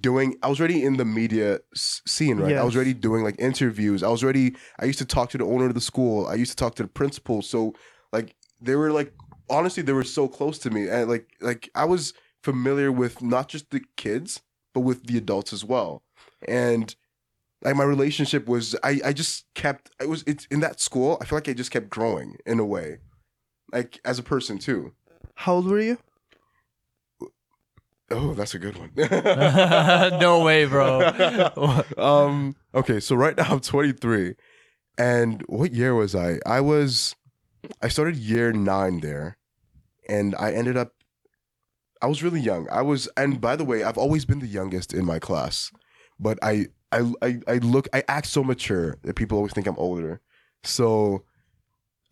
doing I was already in the media scene, right? I was already doing like interviews. I was already I used to talk to the owner of the school. I used to talk to the principal. So like they were like honestly they were so close to me and like like I was familiar with not just the kids but with the adults as well. And Like my relationship was, I, I just kept, I was, it's in that school. I feel like I just kept growing in a way, like as a person too. How old were you? Oh, that's a good one. no way, bro. um. Okay, so right now I'm 23, and what year was I? I was, I started year nine there, and I ended up. I was really young. I was, and by the way, I've always been the youngest in my class, but I, I, I, I look, I act so mature that people always think I'm older. So,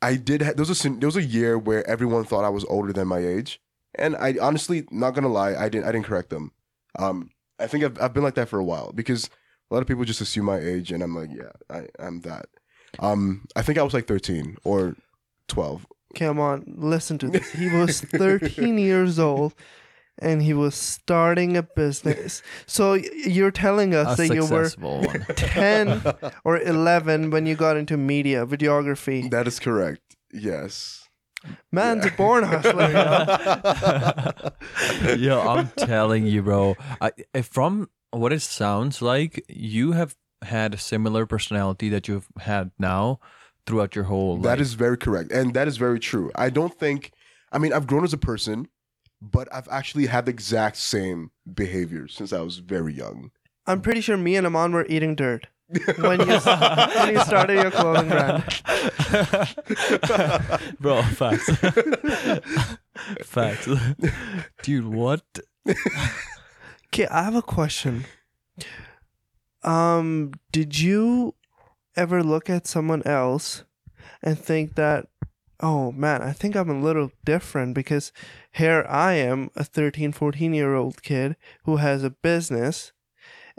I did. Ha- there was a there was a year where everyone thought I was older than my age, and I honestly, not gonna lie, I didn't, I didn't correct them. Um, I think I've, I've been like that for a while because a lot of people just assume my age, and I'm like, yeah, I, I'm that. Um, I think I was like 13 or 12. Come on, listen to this. He was 13 years old and he was starting a business. So you're telling us A that you were one. 10 or 11 when you got into media, videography. That is correct. Yes. Man's a born hustler. you know? Yo, I'm telling you, bro. I, from what it sounds like, you have had a similar personality that you've had now throughout your whole life. That is very correct. And that is very true. I don't think, I mean, I've grown as a person, but I've actually had the exact same behavior since I was very young. I'm pretty sure me and Aman were eating dirt when you, when you started your clothing brand. bro. Facts. facts, dude. What? Okay, I have a question. Um, did you ever look at someone else and think that, oh man, I think I'm a little different because here I am, a 13, 14 year old kid who has a business.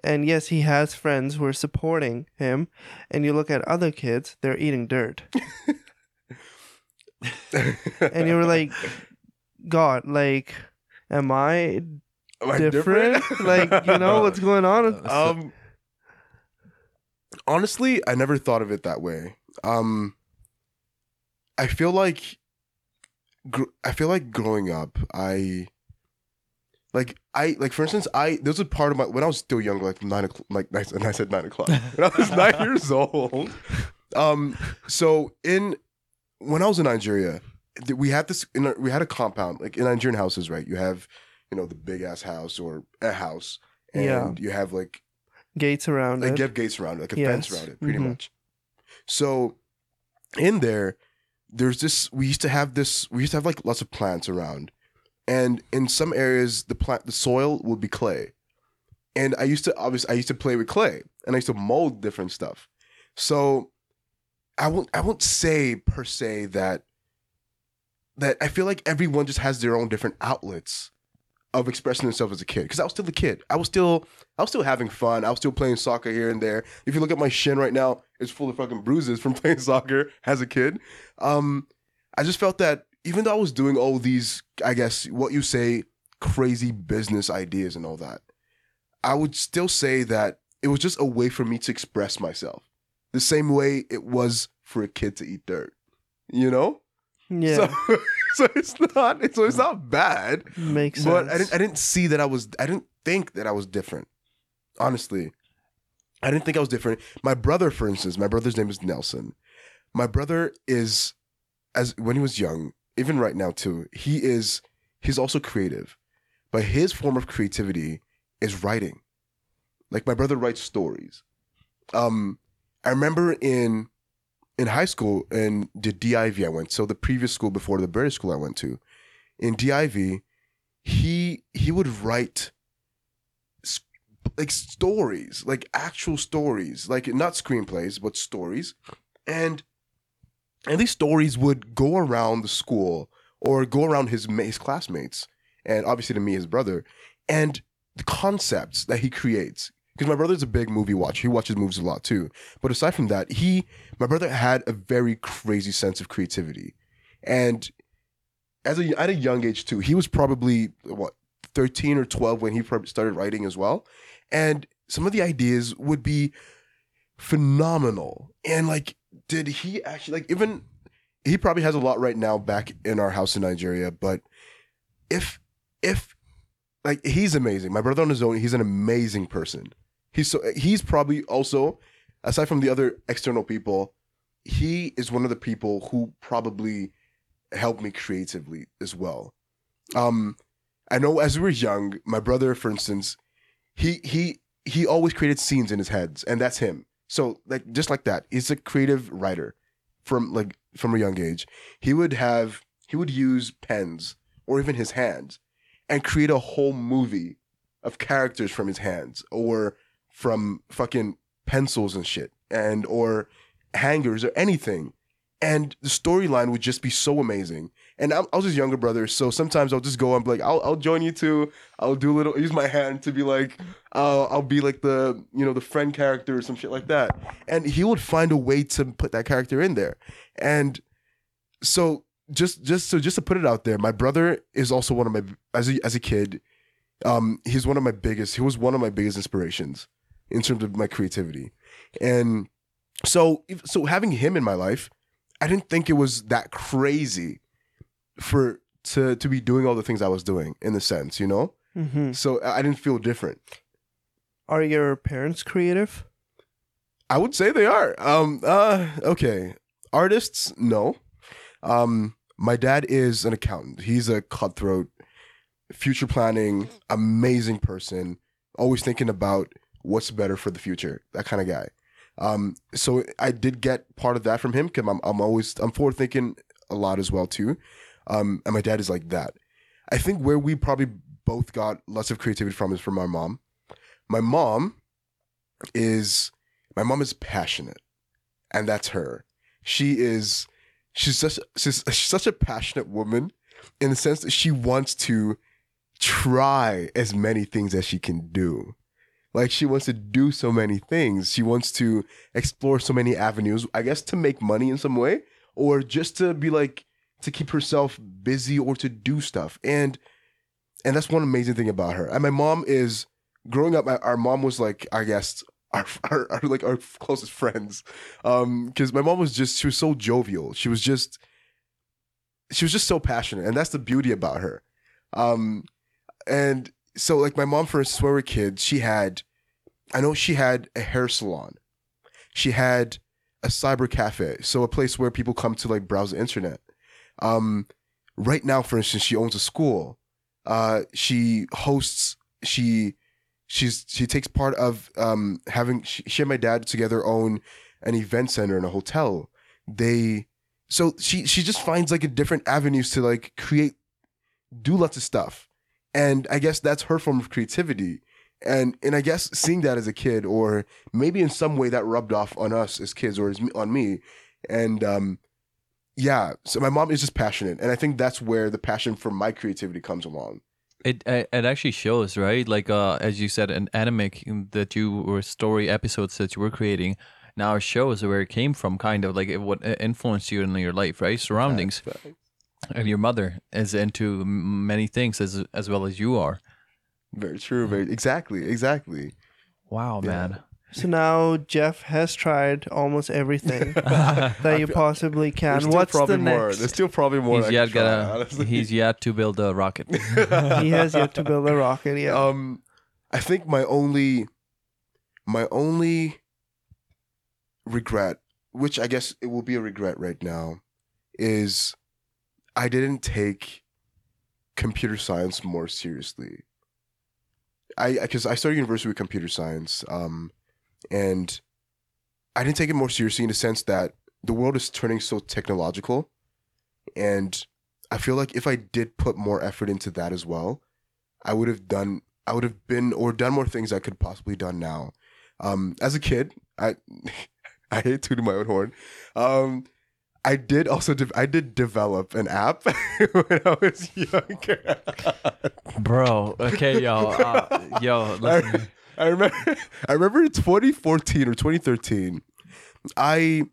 And yes, he has friends who are supporting him. And you look at other kids, they're eating dirt. And you were like, God, like, am I Am I different? like, you know what's going on? um honestly i never thought of it that way um i feel like gr- i feel like growing up i like i like for instance i there was a part of my when i was still young like nine o'clock like nice and i said nine o'clock when i was nine years old um so in when i was in nigeria we had this in our, we had a compound like in nigerian houses right you have you know the big ass house or a house and Yeah. you have like Gates around like it. get gates around it, like a Yes. fence around it, pretty Mhm. much. So in there, there's this. We used to have this. We used to have like lots of plants around, and in some areas, the plant, the soil would be clay. And I used to obviously I used to play with clay, and I used to mold different stuff. So I won't I won't say per se that that I feel like everyone just has their own different outlets of expressing themselves as a kid. Because I was still a kid. I was still I was still having fun. I was still playing soccer here and there. If you look at my shin right now, it's full of fucking bruises from playing soccer as a kid. Um, I just felt that even though I was doing all these, I guess what you say, crazy business ideas and all that, I would still say that it was just a way for me to express myself. The same way it was for a kid to eat dirt. You know? yeah, So, so it's not it's, so it's not bad. makes sense. But I didn't I didn't see that I was I didn't think that I was different. Honestly. I didn't think I was different. My brother, for instance, my brother's name is Nelson. My brother is as when he was young, even right now too, he is he's also creative. But his form of creativity is writing. Like my brother writes stories. Um I remember in in high school in the DIV I went, so the previous school before the British school I went to, in DIV, he he would write like stories, like actual stories, like not screenplays, but stories, and and these stories would go around the school or go around his his classmates, and obviously to me his brother, and the concepts that he creates. Because my brother's a big movie watcher. He watches movies a lot too. But aside from that, he my brother had a very crazy sense of creativity, and as a at a young age too, he was probably what thirteen or twelve when he started writing as well, and some of the ideas would be phenomenal. And like, did he actually like even? He probably has a lot right now back in our house in Nigeria, but if if like he's amazing, my brother on his own, he's an amazing person. He's so he's probably also aside from the other external people, he is one of the people who probably helped me creatively as well. Um, I know as we were young, my brother, for instance, he he he always created scenes in his heads, and that's him. So like just like that, he's a creative writer from like from a young age. He would have he would use pens or even his hands and create a whole movie of characters from his hands or from fucking pencils and shit and or hangers or anything and the storyline would just be so amazing and I'm, I was his younger brother so sometimes I'll just go and be like I'll, I'll join you too. I'll do a little use my hand to be like uh, I'll be like the you know the friend character or some shit like that. And he would find a way to put that character in there. And so just just so just to put it out there my brother is also one of my as a, as a kid um he's one of my biggest he was one of my biggest inspirations in terms of my creativity. And so so having him in my life i didn't think it was that crazy for to to be doing all the things i was doing in the sense you know? Hmm so i I didn't feel different. Are your parents creative? i would say they are. Um uh okay. Artists no. Um my dad is an accountant. He's a cutthroat future planning amazing person always thinking about what's better for the future that kind of guy. Um so i did get part of that from him because I'm, I'm always i'm forward thinking a lot as well too um and my dad is like that. I think where we probably both got lots of creativity from is from our mom. My mom is my mom is passionate and that's her. She is she's such she's, she's such a passionate woman in the sense that she wants to try as many things as she can do. Like she wants to do so many things. She wants to explore so many avenues i guess to make money in some way or just to be like to keep herself busy or to do stuff. And and that's one amazing thing about her. And my mom is growing up our mom was like i guess our, our, our like our closest friends. Um because my mom was just she was so jovial. She was just she was just so passionate. And that's the beauty about her. Um and so like my mom for we were kids she had i know she had a hair salon. She had a cyber cafe. So a place where people come to like browse the internet um right now for instance she owns a school. Uh she hosts she she's she takes part of um having she, she and my dad together own an event center and a hotel. They so she she just finds like a different avenues to like create do lots of stuff. And i guess that's her form of creativity. And and i guess seeing that as a kid or maybe in some way that rubbed off on us as kids or as on me. And um yeah so my mom is just passionate and i think that's where the passion for my creativity comes along It it it actually shows, right? Like uh, as you said, an anime that you were story episodes that you were creating now shows where it came from, kind of like it, what uh, influenced you in your life, right? Surroundings, and your mother is into many things as as well as you are. very true very mm. exactly exactly Wow, Yeah. man. So now Jeff has tried almost everything that you possibly can. There's What's probably the more. next? There's still probably more. he's yet could try, gotta. honestly. He's yet to build a rocket. he has yet to build a rocket. Yeah. Um, I think my only, my only regret, which I guess it will be a regret right now, is I didn't take computer science more seriously. I because I started university with computer science, um, and I didn't take it more seriously in the sense that the world is turning so technological, and I feel like if I did put more effort into that as well, I would have done I would have been or done more things I could possibly done now. Um, as a kid, I I hate tooting my own horn. Um, I did also de- I did develop an app when I was younger. Bro, okay, yo, uh, yo, listen. I, remember I remember in 2014 or 2013, I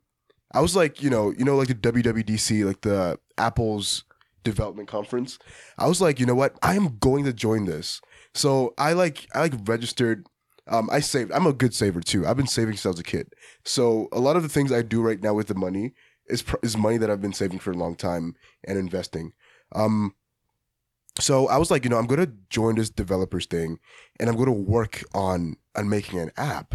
I was like, you know, you know, like the WWDC, like the Apple's development conference. I was like, you know what? I am going to join this. So I like I like registered. Um, I saved. I'm a good saver too. I've been saving since I was a kid. So a lot of the things I do right now with the money is is money that I've been saving for a long time and investing. Um, so I was like, you know, I'm gonna join this developers thing, and I'm gonna work on on making an app.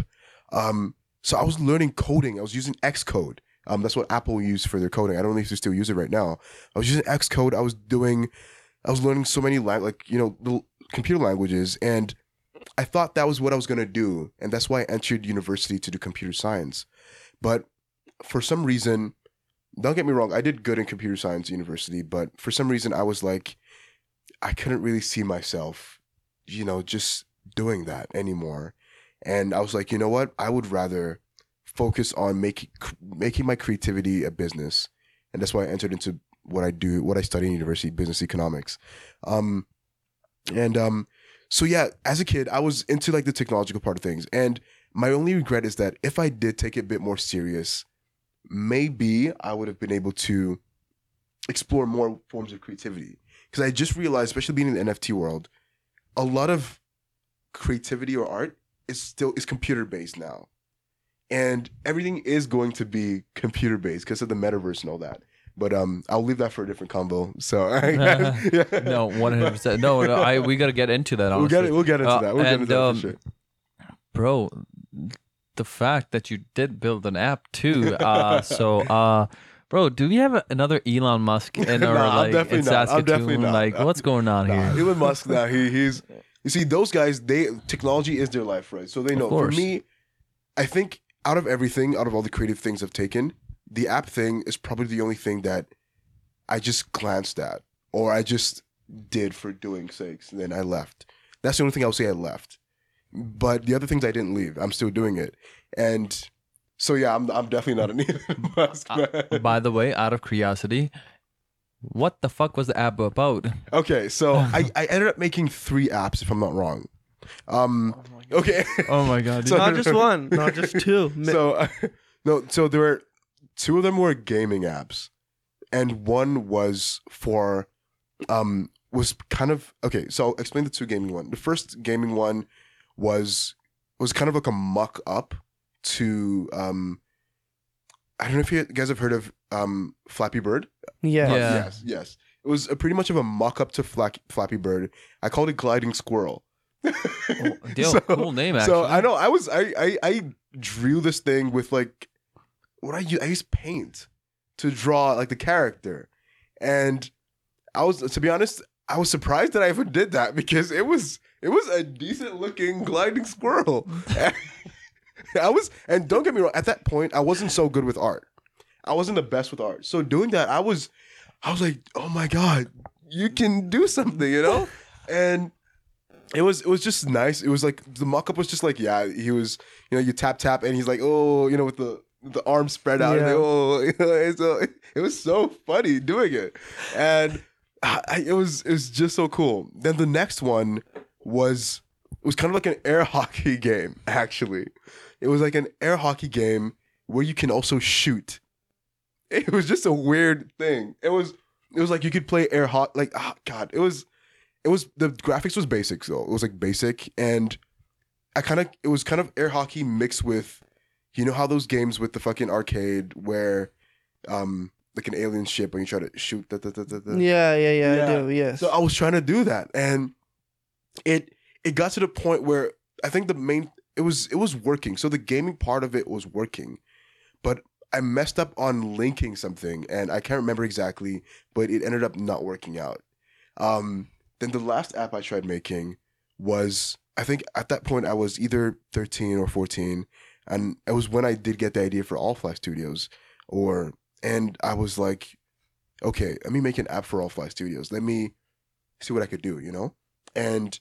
Um, so I was learning coding. I was using Xcode. Um, that's what Apple used for their coding. I don't know if they still use it right now. I was using Xcode. I was doing, I was learning so many lang- like you know the computer languages, and I thought that was what I was gonna do, and that's why I entered university to do computer science. But for some reason, don't get me wrong, I did good in computer science university, but for some reason I was like, I couldn't really see myself, you know, just doing that anymore. And I was like, you know what? I would rather focus on making making my creativity a business, and that's why I entered into what I do, what I study in university, business economics. Um, and um, so yeah, as a kid, I was into like the technological part of things, and my only regret is that if I did take it a bit more serious, maybe I would have been able to explore more forms of creativity. Because I just realized, especially being in the NFT world, a lot of creativity or art is still is computer based now, and everything is going to be computer based because of the metaverse and all that. But um, I'll leave that for a different combo. So yeah. no, one hundred percent. No, no, I we gotta get into that. we'll get it. We'll get into Uh, that. We'll get and, into that um, for sure. bro the fact that you did build an app too uh so uh bro do we have another elon musk in our Nah, like definitely in not. Saskatoon? definitely not. like what's going on Nah, here? Elon Musk now he he's you see those guys they technology is their life right? So they know. For me I think out of everything out of all the creative things I've taken the app thing is probably the only thing that I just glanced at or I just did for doing sakes and then I left. That's the only thing I'll say I left. But the other things I didn't leave I'm still doing it. And so yeah I'm I'm definitely not an Elon Musk man. Uh, by the way out of curiosity what the fuck was the app about? Okay so I I ended up making three apps if I'm not wrong. Um okay. Oh my god So- not just one, not just two. Mi- so no so there were two of them were gaming apps and one was for um was kind of okay so I'll explain the two gaming one. The first gaming one was was kind of like a muck up to um i don't know if you guys have heard of um flappy bird? Yeah. Yeah. yes yes. It was a pretty much of a mock-up to Flack, flappy bird. I called it gliding squirrel. Oh, deal, So- cool name actually so I know I was I, I I drew this thing with like what I use I used paint to draw like the character, and I was to be honest I was surprised that I even did that because it was it was a decent looking gliding squirrel. I was and don't get me wrong at that point I wasn't so good with art. I wasn't the best with art. So doing that I was I was like oh my god you can do something you know and it was it was just nice. It was like the mock up was just like yeah, he was you know you tap tap and he's like oh you know with the the arms spread out and Yeah. like, oh you know, so, it was so funny doing it and I, it was it was just so cool. Then the next one was it was kind of like an air hockey game actually. It was like an air hockey game where you can also shoot. It was just a weird thing. It was it was like you could play air hockey like oh god it was it was the graphics was basic though. It was like basic and I kind of it was kind of air hockey mixed with you know how those games with the fucking arcade where um like an alien ship when you try to shoot the, the, the, the, the- yeah, yeah, yeah, Yeah. I do. Yes. so I was trying to do that, and it it got to the point where I think the main it was it was working. So the gaming part of it was working, but I messed up on linking something, and I can't remember exactly, but it ended up not working out. Um, then the last app I tried making was I think at that point I was either thirteen or fourteen, and it was when I did get the idea for AllFly Studios, or and I was like, okay, let me make an app for AllFly Studios. Let me see what I could do, you know? And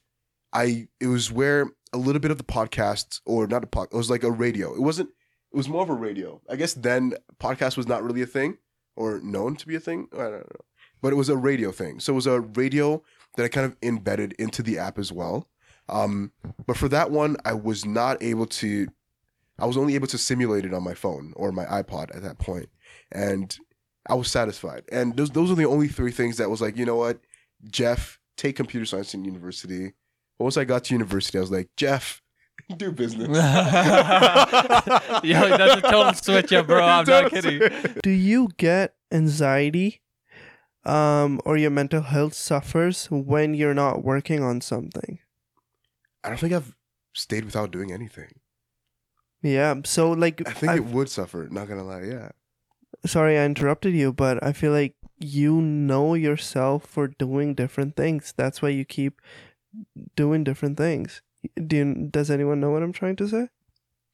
I it was where a little bit of the podcast or not a pod, it was like a radio. It wasn't it was more of a radio. I guess then podcast was not really a thing or known to be a thing. I don't know. But it was a radio thing. So it was a radio that I kind of embedded into the app as well. Um, but for that one, I was not able to I was only able to simulate it on my phone or my iPod at that. And I was satisfied. And those those are the only three things that was like, you know what, Jeff, take computer science in university. Once I got to university, I was like, Jeff, do business. Yo, that's a total switch up, bro. I'm not kidding. do you get anxiety um, or your mental health suffers when you're not working on something. I don't think I've stayed without doing anything. Yeah. So like, I think I- it would suffer. Not gonna lie. Yeah. sorry I interrupted you, but I feel like you know yourself for doing different things. That's why you keep doing different things. Do you, does anyone know what I'm trying to say?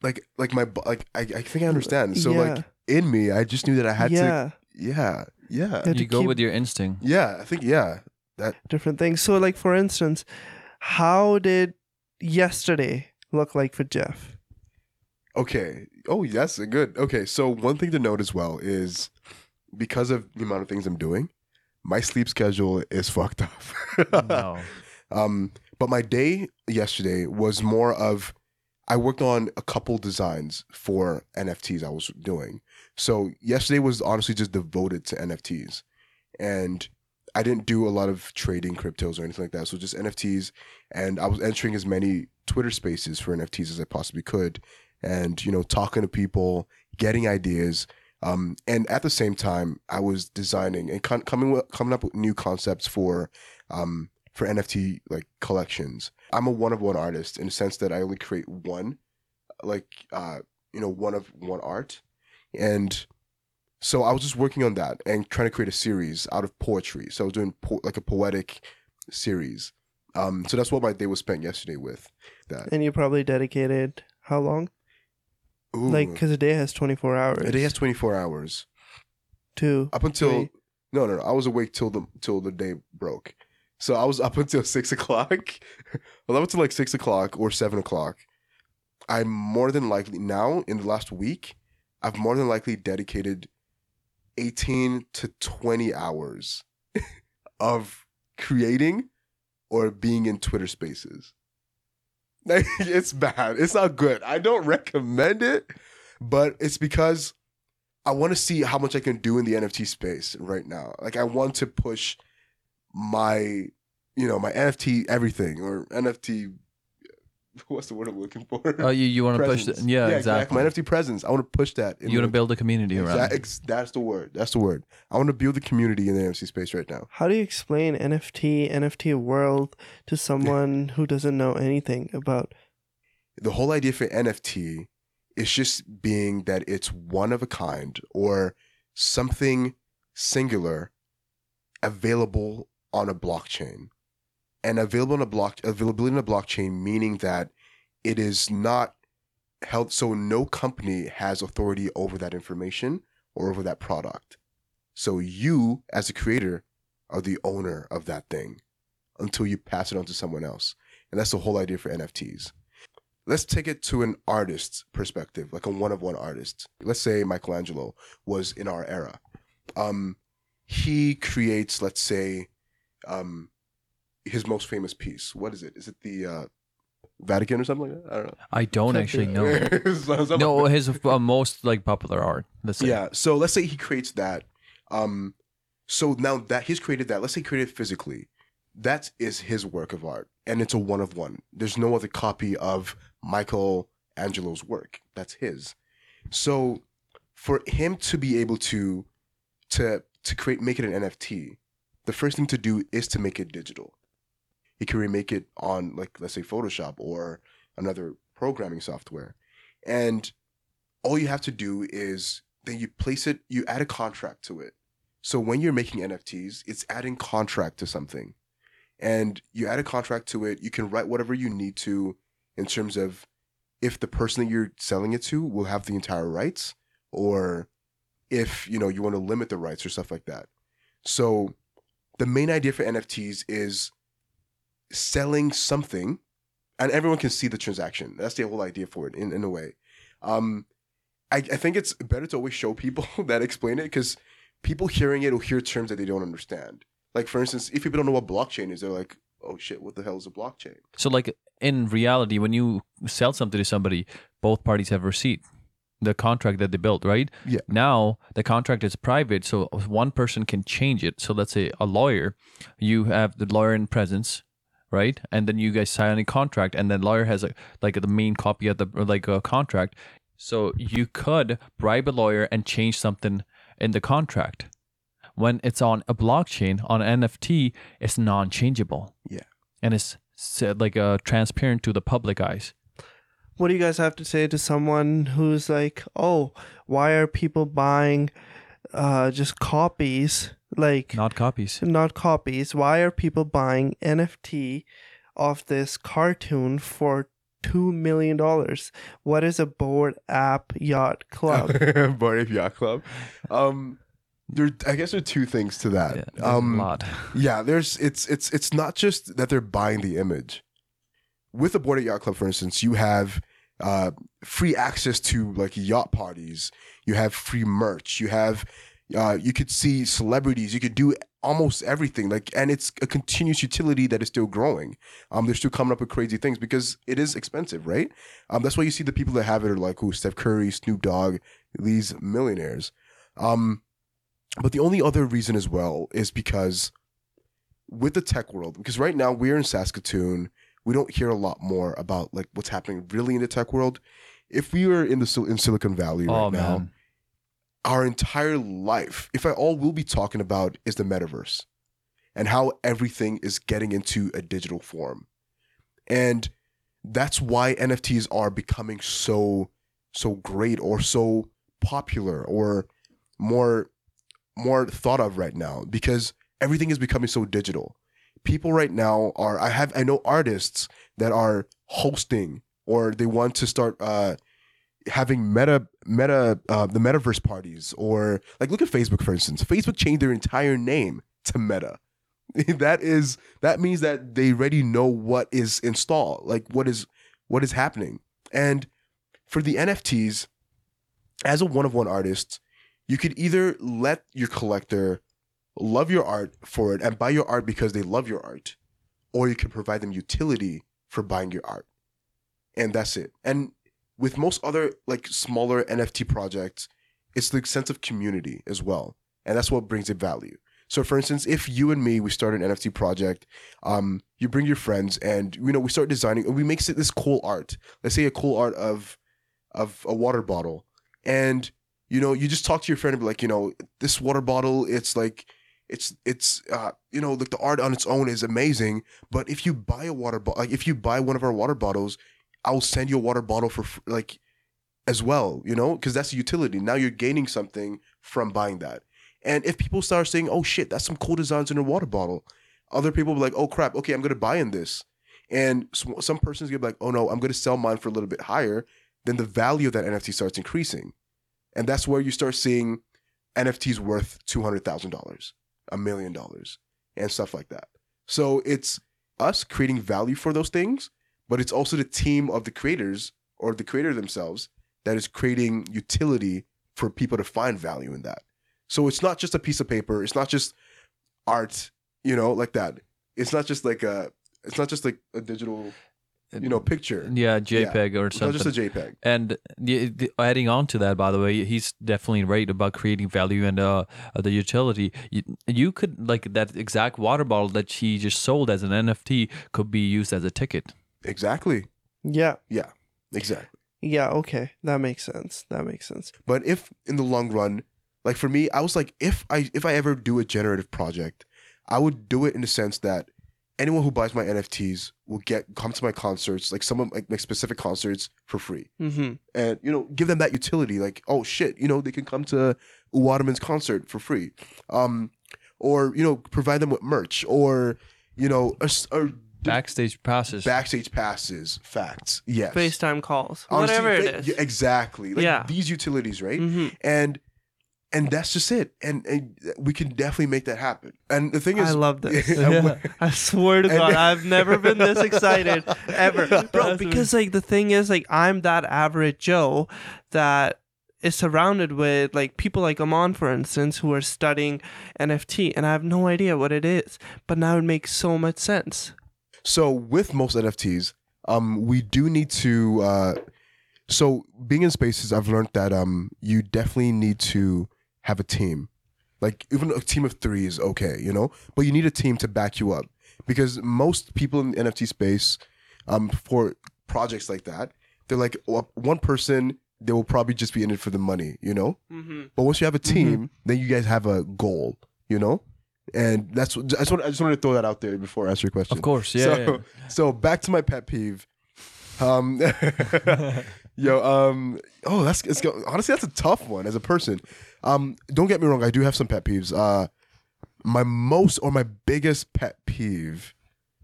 Like like my like I, I think I understand. So Yeah. like in me, I just knew that I had yeah, to. Yeah. Yeah. Yeah. You go keep- with your instinct. Yeah. I think yeah. That different things. So like for instance, how did yesterday look like for Jeff? Okay. Oh, yes, good. Okay. So one thing to note as well is because of the amount of things I'm doing, my sleep schedule is fucked up. no. Um, but my day yesterday was more of I worked on a couple designs for NFTs I was doing. So yesterday was honestly just devoted to NFTs. And I didn't do a lot of trading cryptos or anything like that. So just NFTs and I was entering as many Twitter spaces for NFTs as I possibly could and you know talking to people, getting ideas um, and at the same time, I was designing and con- coming coming up with new concepts for um, for NFT like collections. I'm a one of one artist in the sense that I only create one, like uh, you know, one of one art, and so I was just working on that and trying to create a series out of poetry. So I was doing po- like a poetic series. Um, so that's what my day was spent yesterday with. That And you probably dedicated how long? Ooh, Like, because a day has 24 hours. a day has 24 hours Two. up until Three. no no no. I was awake till the till the day broke. So I was up until six o'clock. well, up until like six o'clock or seven o'clock. I'm more than likely now in the last week. I've more than likely dedicated 18 to 20 hours of creating or being in Twitter spaces. It's bad. It's not good. I don't recommend it, but it's because I want to see how much I can do in the NFT space right now. Like I want to push my, you know, my NFT everything or NFT. What's the word I'm looking for? Oh, you, you want to push the, Presence. yeah, exactly. My NFT presence. I want to push that. in You want to build a community around. It. ex- that's the word. That's the word. I want to build a community in the NFT space right now. How do you explain NFT, NFT world to someone who doesn't know anything about? the whole idea for NFT is just being that it's one of a kind or something singular available on a blockchain. And available on a block availability on a blockchain meaning that it is not held so no company has authority over that information or over that product. So you as a creator are the owner of that thing until you pass it on to someone else. And that's the whole idea for NFTs let's take it to an artist's perspective, like a one of one artist. Let's say Michelangelo was in our era. Um, he creates, let's say, um, his most famous piece. What is it? Is it the uh, Vatican or something like that? I don't know. I don't actually know. No, like his uh, most like popular art. Let's say. yeah. So let's say he creates that. Um, so now that he's created that, let's say he created it physically. That is his work of art, and it's a one of one. There's no other copy of Michael Angelo's work. That's his. So for him to be able to to to create make it an NFT, the first thing to do is to make it digital. You can remake it on like let's say Photoshop or another programming software. And all you have to do is then you place it, you add a contract to it. So when you're making NFTs, it's adding contract to something. And you add a contract to it, you can write whatever you need to in terms of if the person that you're selling it to will have the entire rights or if, you know, you want to limit the rights or stuff like that. So the main idea for NFTs is selling something and everyone can see the transaction. That's the whole idea for it in, in a way. Um, I, I think it's better to always show people that explain it because people hearing it will hear terms that they don't understand. Like for instance, if people don't know what blockchain is, they're like, "Oh shit, what the hell is a blockchain?" So like in reality, when you sell something to somebody, both parties have a receipt. The contract that they built, right? Yeah. Now the contract is private, so one person can change it. So let's say a lawyer, you have the lawyer in presence, right? And then you guys sign a contract, and then lawyer has a like the main copy of the like a contract. So you could bribe a lawyer and change something in the contract. when it's on a blockchain on NFT, it's non-changeable. Yeah. and it's like uh, transparent to the public eyes. What do you guys have to say to someone who's like, "Oh, why are people buying uh just copies like Not copies. not copies. Why are people buying NFT of this cartoon for two million dollars? What is a board app yacht club? Bored Ape Yacht Club. Um, there, I guess there are two things to that. Yeah, um, a lot. Yeah, there's it's it's it's not just that they're buying the image. With the Bored Yacht Club, for instance, you have uh, free access to like yacht parties. You have free merch. You have uh, you could see celebrities. You could do almost everything. Like, and it's a continuous utility that is still growing. Um, they're still coming up with crazy things because it is expensive, right? Um, that's why you see the people that have it are like who Steph Curry, Snoop Dogg, these millionaires. Um, but the only other reason as well is because with the tech world, because right now we're in Saskatoon, we don't hear a lot more about like what's happening really in the tech world. If we were in the in Silicon Valley right oh now, man, our entire life, if I all we'll be talking about is the metaverse and how everything is getting into a digital form. And that's why NFTs are becoming so so great or so popular or more more thought of right now because everything is becoming so digital. People right now are I have I know artists that are hosting or they want to start uh having meta meta uh, the metaverse parties or like look at Facebook for instance. Facebook changed their entire name to Meta. that is that means that they already know what is installed, like what is what is happening. And for the NFTs, as a one of one artist, you could either let your collector love your art for it and buy your art because they love your art, or you can provide them utility for buying your art. And that's it. And with most other like smaller NFT projects, it's the sense of community as well. And that's what brings it value. So for instance, if you and me we start an NFT project, um, you bring your friends and you know we start designing and we make it this cool art. Let's say a cool art of of a water bottle. And you know, you just talk to your friend and be like, you know, this water bottle, it's like it's it's uh you know like the art on its own is amazing but if you buy a water bottle like if you buy one of our water bottles i'll send you a water bottle for like as well you know because that's a utility. Now you're gaining something from buying that. And if people start saying oh shit that's some cool designs in a water bottle other people will be like oh crap okay i'm gonna buy in this. And some, some person's gonna be like oh no i'm gonna sell mine for a little bit higher then the value of that nft starts increasing. And that's where you start seeing nfts worth $200000 a million dollars and stuff like that. So it's us creating value for those things, but it's also the team of the creators or the creator themselves that is creating utility for people to find value in that. So it's not just a piece of paper, it's not just art, you know, like that. It's not just like a it's not just like a digital, you know, picture. yeah, JPEG or It's not something. just a JPEG. And the, the, adding on to that, by the way, he's definitely right about creating value and uh, the utility. You, you could like that exact water bottle that he just sold as an NFT could be used as a ticket. Exactly. Yeah. Yeah, Exactly. yeah. Okay, that makes sense. That makes sense. But if in the long run, like for me, I was like, if I if I ever do a generative project, I would do it in the sense that anyone who buys my NFTs will get come to my concerts, like some of like my specific concerts for free. Mm-hmm. And you know, give them that utility, like, oh shit, you know, they can come to Uadamen's concert for free. Um or, you know, provide them with merch or, you know, a s- or Backstage passes. backstage passes, facts. Yes. FaceTime calls, Honestly, whatever it fa- is. yeah, exactly. Like Yeah. these utilities, right? hmm and and that's just it and, and we can definitely make that happen and the thing is I love this. Yeah. I swear to God, I've never been this excited ever, bro. Because like the thing is, like I'm that average Joe that is surrounded with like people like Aman, for instance, who are studying NFT, and I have no idea what it is. But now it makes so much sense. so with most nfts um we do need to uh so being in spaces i've learned that um you definitely need to have a team like even a team of three is okay you know but you need a team to back you up because most people in the nft space um for projects like that they're like well, one person they will probably just be in it for the money you know Mm-hmm. But once you have a team, then you guys have a goal. you know. And that's what I just, want, I just wanted to throw that out there before I answer your question. Of course, yeah. So, yeah. so back to my pet peeve. Um, yo, um, oh, that's it's honestly that's a tough one as a person. Um, don't get me wrong, I do have some pet peeves. Uh, my most or my biggest pet peeve,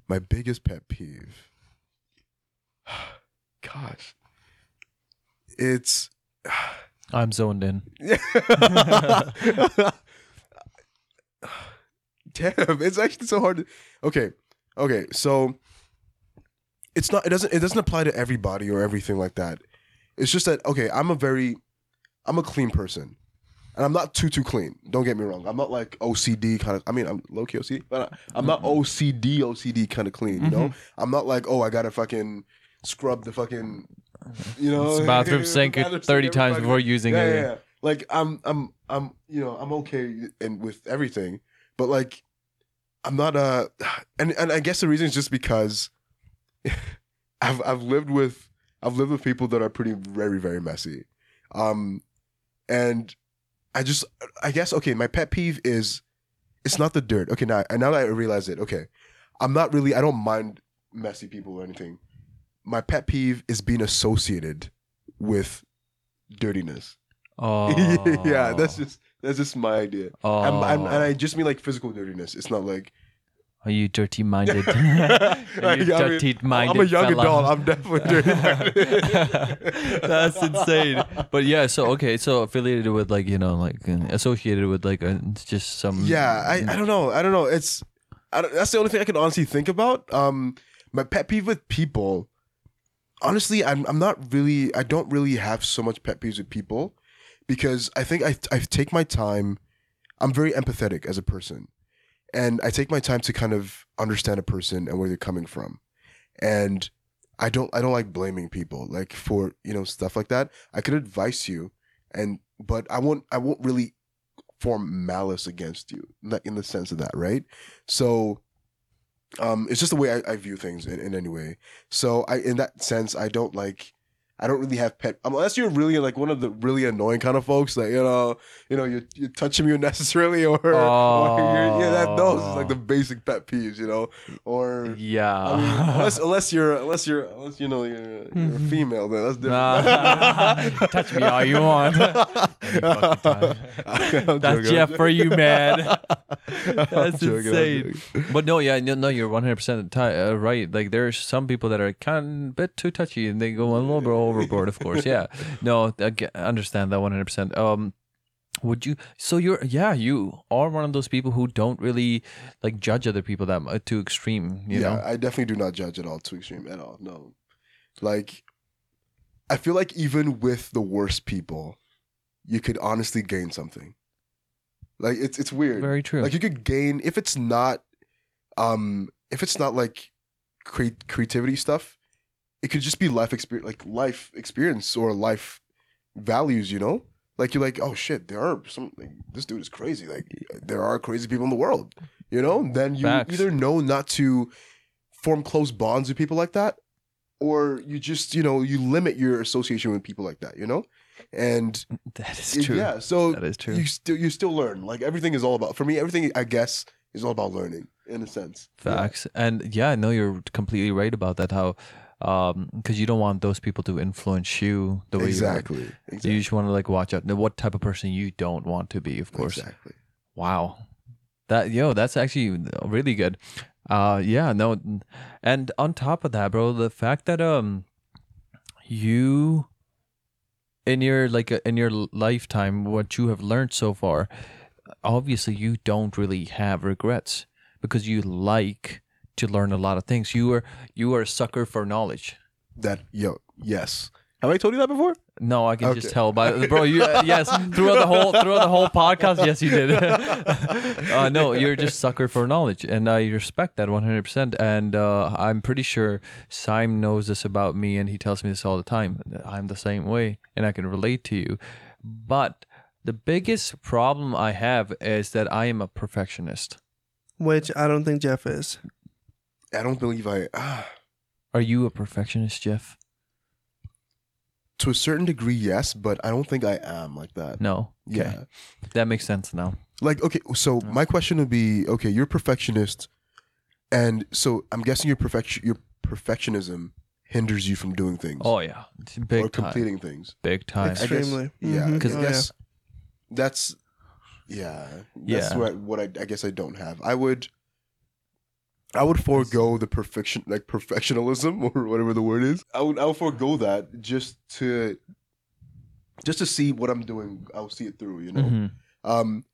my biggest pet peeve. Gosh, it's I'm zoned in. Damn, it's actually so hard. To, okay, okay, so it's not. It doesn't. It doesn't apply to everybody or everything like that. It's just that okay. I'm a very, I'm a clean person, and I'm not too too clean. Don't get me wrong. I'm not like OCD kind of. I mean, I'm low key OCD, but I'm not OCD OCD kind of clean. You know, I'm not like oh I gotta fucking scrub the fucking, you know, It's bathroom sink it bathroom 30 every times before using yeah, it. Yeah, yeah. Like I'm, I'm, I'm, you know, I'm okay and with everything, but like, I'm not uh and and I guess the reason is just because I've I've lived with I've lived with people that are pretty very very messy, um, and I just I guess okay, my pet peeve is it's not the dirt. Okay, now now that I realize it, okay, I'm not really I don't mind messy people or anything. My pet peeve is being associated with dirtiness. Oh, yeah, that's oh. just that's just my idea. Oh, I'm, I'm, oh. and I just mean like physical dirtiness. It's not like are you dirty minded? I you mean, dirty minded. I'm a young fella. adult. I'm definitely dirty. minded. That's insane. But yeah, so okay, so affiliated with like you know like uh, associated with like uh, just some yeah, I, I don't know. I don't know. It's I don't, that's the only thing I can honestly think about. Um, my pet peeve with people. Honestly, I'm I'm not really. I don't really have so much pet peeves with people because I think I I take my time. I'm very empathetic as a person, and I take my time to kind of understand a person and where they're coming from, and I don't I don't like blaming people like for you know stuff like that. I could advise you, and but I won't I won't really form malice against you in the sense of that right? So um it's just the way i, I view things in, in any way. So i in that sense i don't like i don't really have pet unless you're really like one of the really annoying kind of folks that you know you know you're, you're touching me unnecessarily or, or you're, yeah that those is like the basic pet peeves you know or yeah. I mean, unless unless you're unless you're unless you know you're, you're a female then that's different Nah. Touch me all you want. Time. That's joking, Jeff for you, man. That's joking, I'm insane. But no, yeah, no, no you're 100 percent uh, right. Like there's some people that are kind of a bit too touchy and they go a little bit overboard. Of course, yeah. No, I understand that 100. percent Um, would you? So you're, yeah, you are one of those people who don't really like judge other people that mu- too extreme. You yeah, know? I definitely do not judge at all too extreme at all. No, like I feel like even with the worst people, you could honestly gain something. Like it's it's weird. Very true. Like you could gain if it's not, um, if it's not like creativity stuff, it could just be life experience, like life experience or life values. You know, like you're like, oh shit, there are some. Like, this dude is crazy. Like there are crazy people in the world. You know, then you Facts. either know not to form close bonds with people like that, or you just you know you limit your association with people like that. You know, and that is true. yeah, so That is true. you still you still learn. Like everything is all about for me. Everything I guess is all about learning in a sense. Yeah. Facts. And yeah, no, you're completely right about that. How, um, because you don't want those people to influence you the way you are. Exactly. Exactly. you just want to like watch out. What type of person you don't want to be, of course. Exactly. Wow. That yo, that's actually really good. Uh yeah, no and on top of that, bro, the fact that um you in your like in your lifetime what you have learned so far, obviously you don't really have regrets because you like to learn a lot of things. You are you are a sucker for knowledge. That yo yes. Have I told you that before? No, I can just tell by bro. You uh, yes throughout the whole throughout the whole podcast. Yes, you did. uh, no, you're just sucker for knowledge, and I respect that 100. percent And uh, I'm pretty sure Simon knows this about me, and he tells me this all the time. I'm the same way, and I can relate to you. But the biggest problem I have is that I am a perfectionist. which I don't think Jeff is. I don't believe I ah, Are you a perfectionist, Jeff? to a certain degree yes, but I don't think I am like that. No. Okay. Yeah. That makes sense now. Like, okay, so my question would be, okay, you're a perfectionist, and so I'm guessing your perfection, your perfectionism hinders you from doing things Oh yeah, It's or big time, completing things. big time. guess- Extremely. Yeah, because Oh, I guess that's yeah, that's Yeah. what what I, I guess I don't have. I would I would forego the perfection like perfectionism or whatever the word is. I would I would forego that just to just to see what I'm doing. I'll see it through, you know. Mhm. Um,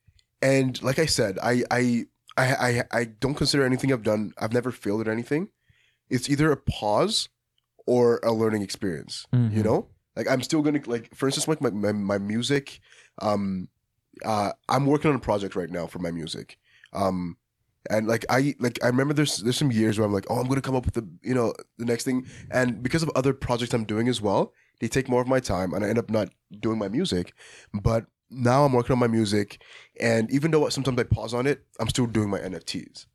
and like I said, I, I I I I don't consider anything I've done. I've never failed at anything. It's either a pause or a learning experience. You Mhm. know, like I'm still gonna like, for instance, like my my, my music. Um, uh, I'm working on a project right now for my music. Um, and like I like I remember there's there's some years where I'm like, oh, I'm gonna come up with the you know the next thing, and because of other projects I'm doing as well, they take more of my time, and I end up not doing my music. But now I'm working on my music, and even though sometimes I pause on it, I'm still doing my NFTs.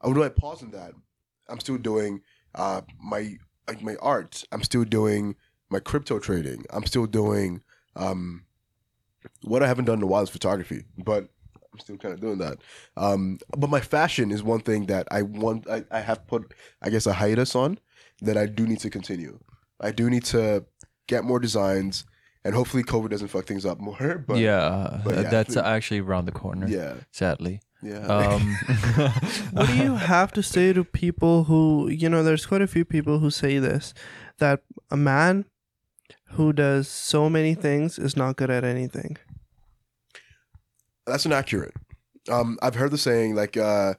Although I pause on that, I'm still doing uh, my like my art. I'm still doing my crypto trading. I'm still doing um, what I haven't done in a while is photography, but I'm still kind of doing that. Um, but my fashion is one thing that I want. I, I have put, I guess, a hiatus on that I do need to continue. I do need to get more designs, and hopefully, COVID doesn't fuck things up more. But yeah, but yeah, that's please. actually around the corner. yeah, Sadly. yeah. Um, What do you have to say to people who, you know, there's quite a few people who say this that a man who does so many things is not good at anything. That's inaccurate. Um, I've heard the saying like uh,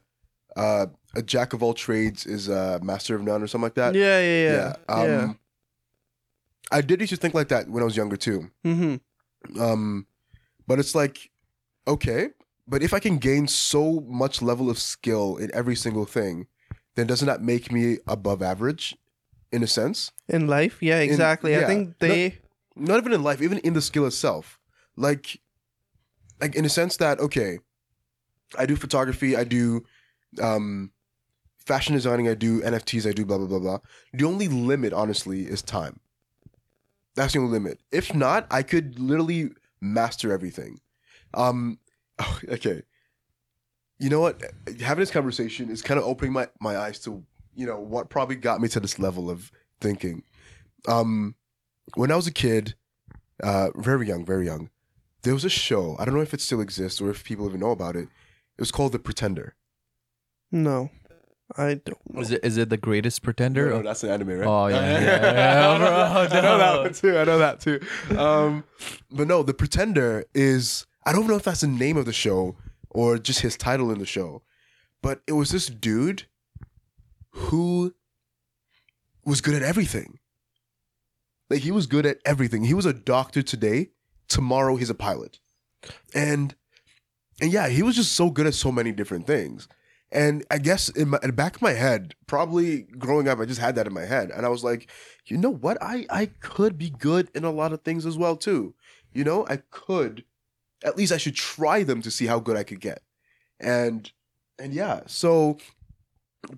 uh, a jack of all trades is a master of none or something like that. yeah, yeah, yeah. Yeah. Um, I did used to think like that when I was younger too. Mm-hmm. Um, but it's like, okay, but if I can gain so much level of skill in every single thing, then doesn't that make me above average, in a sense? In life, yeah, exactly. I yeah. think they. Not even in life, even in the skill itself. Like, like in a sense that okay, I do photography, I do, um, fashion designing, I do NFTs, I do blah blah blah blah. The only limit, honestly, is time. That's the only limit. If not, I could literally master everything. Um, okay. You know what? Having this conversation is kind of opening my, my eyes to, you know, what probably got me to this level of thinking. Um, when I was a kid, uh, very young, very young, there was a show. I don't know if it still exists or if people even know about it. It was called The Pretender. No, I don't know. is it is it the greatest pretender? No, no, that's an anime, right? Oh, yeah, yeah, yeah, bro, I know that one too. I know that too. Um, but no, the Pretender is. I don't know if that's the name of the show or just his title in the show, but it was this dude who was good at everything. Like he was good at everything. He was a doctor today. Tomorrow he's a pilot, and and yeah, he was just so good at so many different things. And I guess in, my, in the back of my head, probably growing up, I just had that in my head, and I was like, you know what? I I could be good in a lot of things as well too. You know, I could. At least I should try them to see how good I could get. And and yeah, so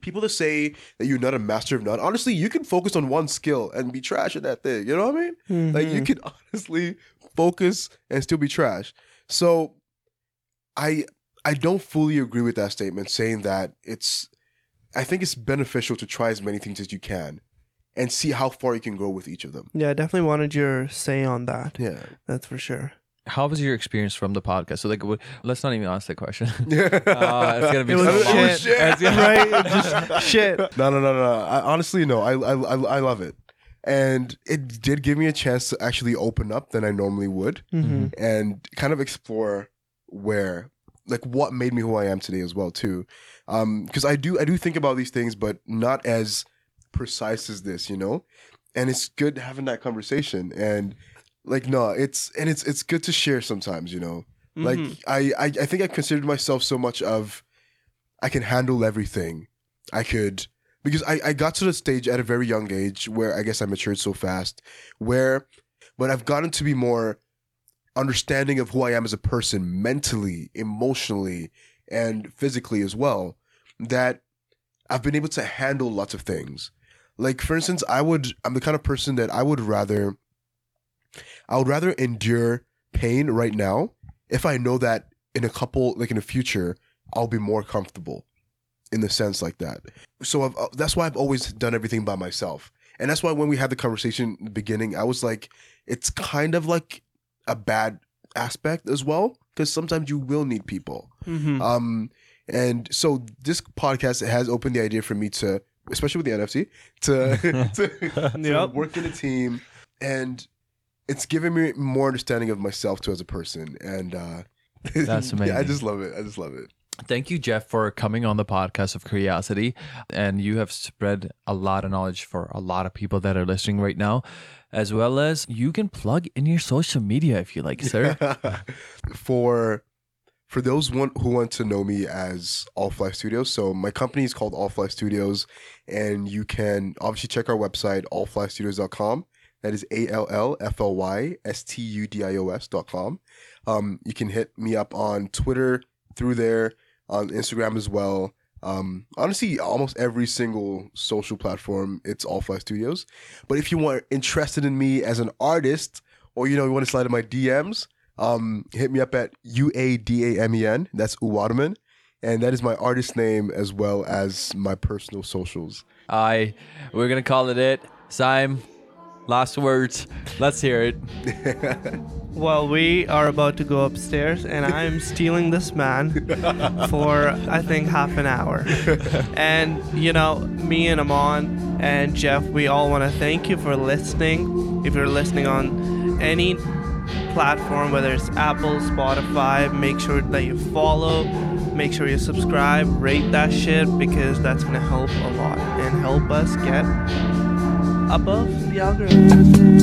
people that say that you're not a master of none, honestly, you can focus on one skill and be trash at that thing. You know what I mean? Like you Mhm. can honestly focus and still be trash. So I I don't fully agree with that statement saying that it's I think it's beneficial to try as many things as you can and see how far you can go with each of them. Yeah, I definitely wanted your say on that. Yeah. That's for sure. How was your experience from the podcast? So like, what- let's not even ask that question. Yeah. Uh, it's gonna be It so was long. shit. It's gonna- right? Just shit. No, no, no, no. I, honestly, no. I, I, I, I love it, and it did give me a chance to actually open up than I normally would, hmm and kind of explore where, like, what made me who I am today as well, too. Um, because I do, I do think about these things, but not as precise as this, you know. And it's good having that conversation, and like, no, it's and it's it's good to share sometimes, you know. Like Mhm. I, I I think I considered myself so much of I can handle everything. I could because I, I got to the stage at a very young age where I guess I matured so fast where but I've gotten to be more understanding of who I am as a person mentally, emotionally, and physically as well, that I've been able to handle lots of things. Like for instance, I would I'm the kind of person that I would rather I would rather endure pain right now if I know that in a couple like in the future I'll be more comfortable in the sense like that. So I've, uh, that's why I've always done everything by myself. And that's why when we had the conversation in the beginning, I was like, it's kind of like a bad aspect as well because sometimes you will need people. Mm-hmm. Um, and so this podcast has opened the idea for me to, especially with the NFT, to, to, to Yep. work in a team, and it's given me more understanding of myself too as a person. And uh, That's yeah, I just love it. I just love it. Thank you, Jeff, for coming on the podcast of Curiosity. And you have spread a lot of knowledge for a lot of people that are listening right now, as well as you can plug in your social media if you like, sir. for for those one who want to know me as AllFly Studios, so my company is called AllFly Studios, and you can obviously check our website allflystudios.com. That is A L L F L Y S T U D I O S dot com. Um, you can hit me up on Twitter through there, on Instagram as well. Um, honestly, almost every single social platform, it's AllFly Studios. But if you want interested in me as an artist, or you know, you want to slide in my DMs, um, hit me up at U A D A M E N. That's Uadamen. And that is my artist name as well as my personal socials. I, we're to call it it. Sime, last words. Let's hear it. Well, we are about to go upstairs, and I'm stealing this man for I think half an hour. And you know, me and Aman and Jeff, we all want to thank you for listening. If you're listening on any platform, whether it's Apple, Spotify, make sure that you follow, make sure you subscribe, rate that shit because that's gonna help a lot and help us get above the algorithm.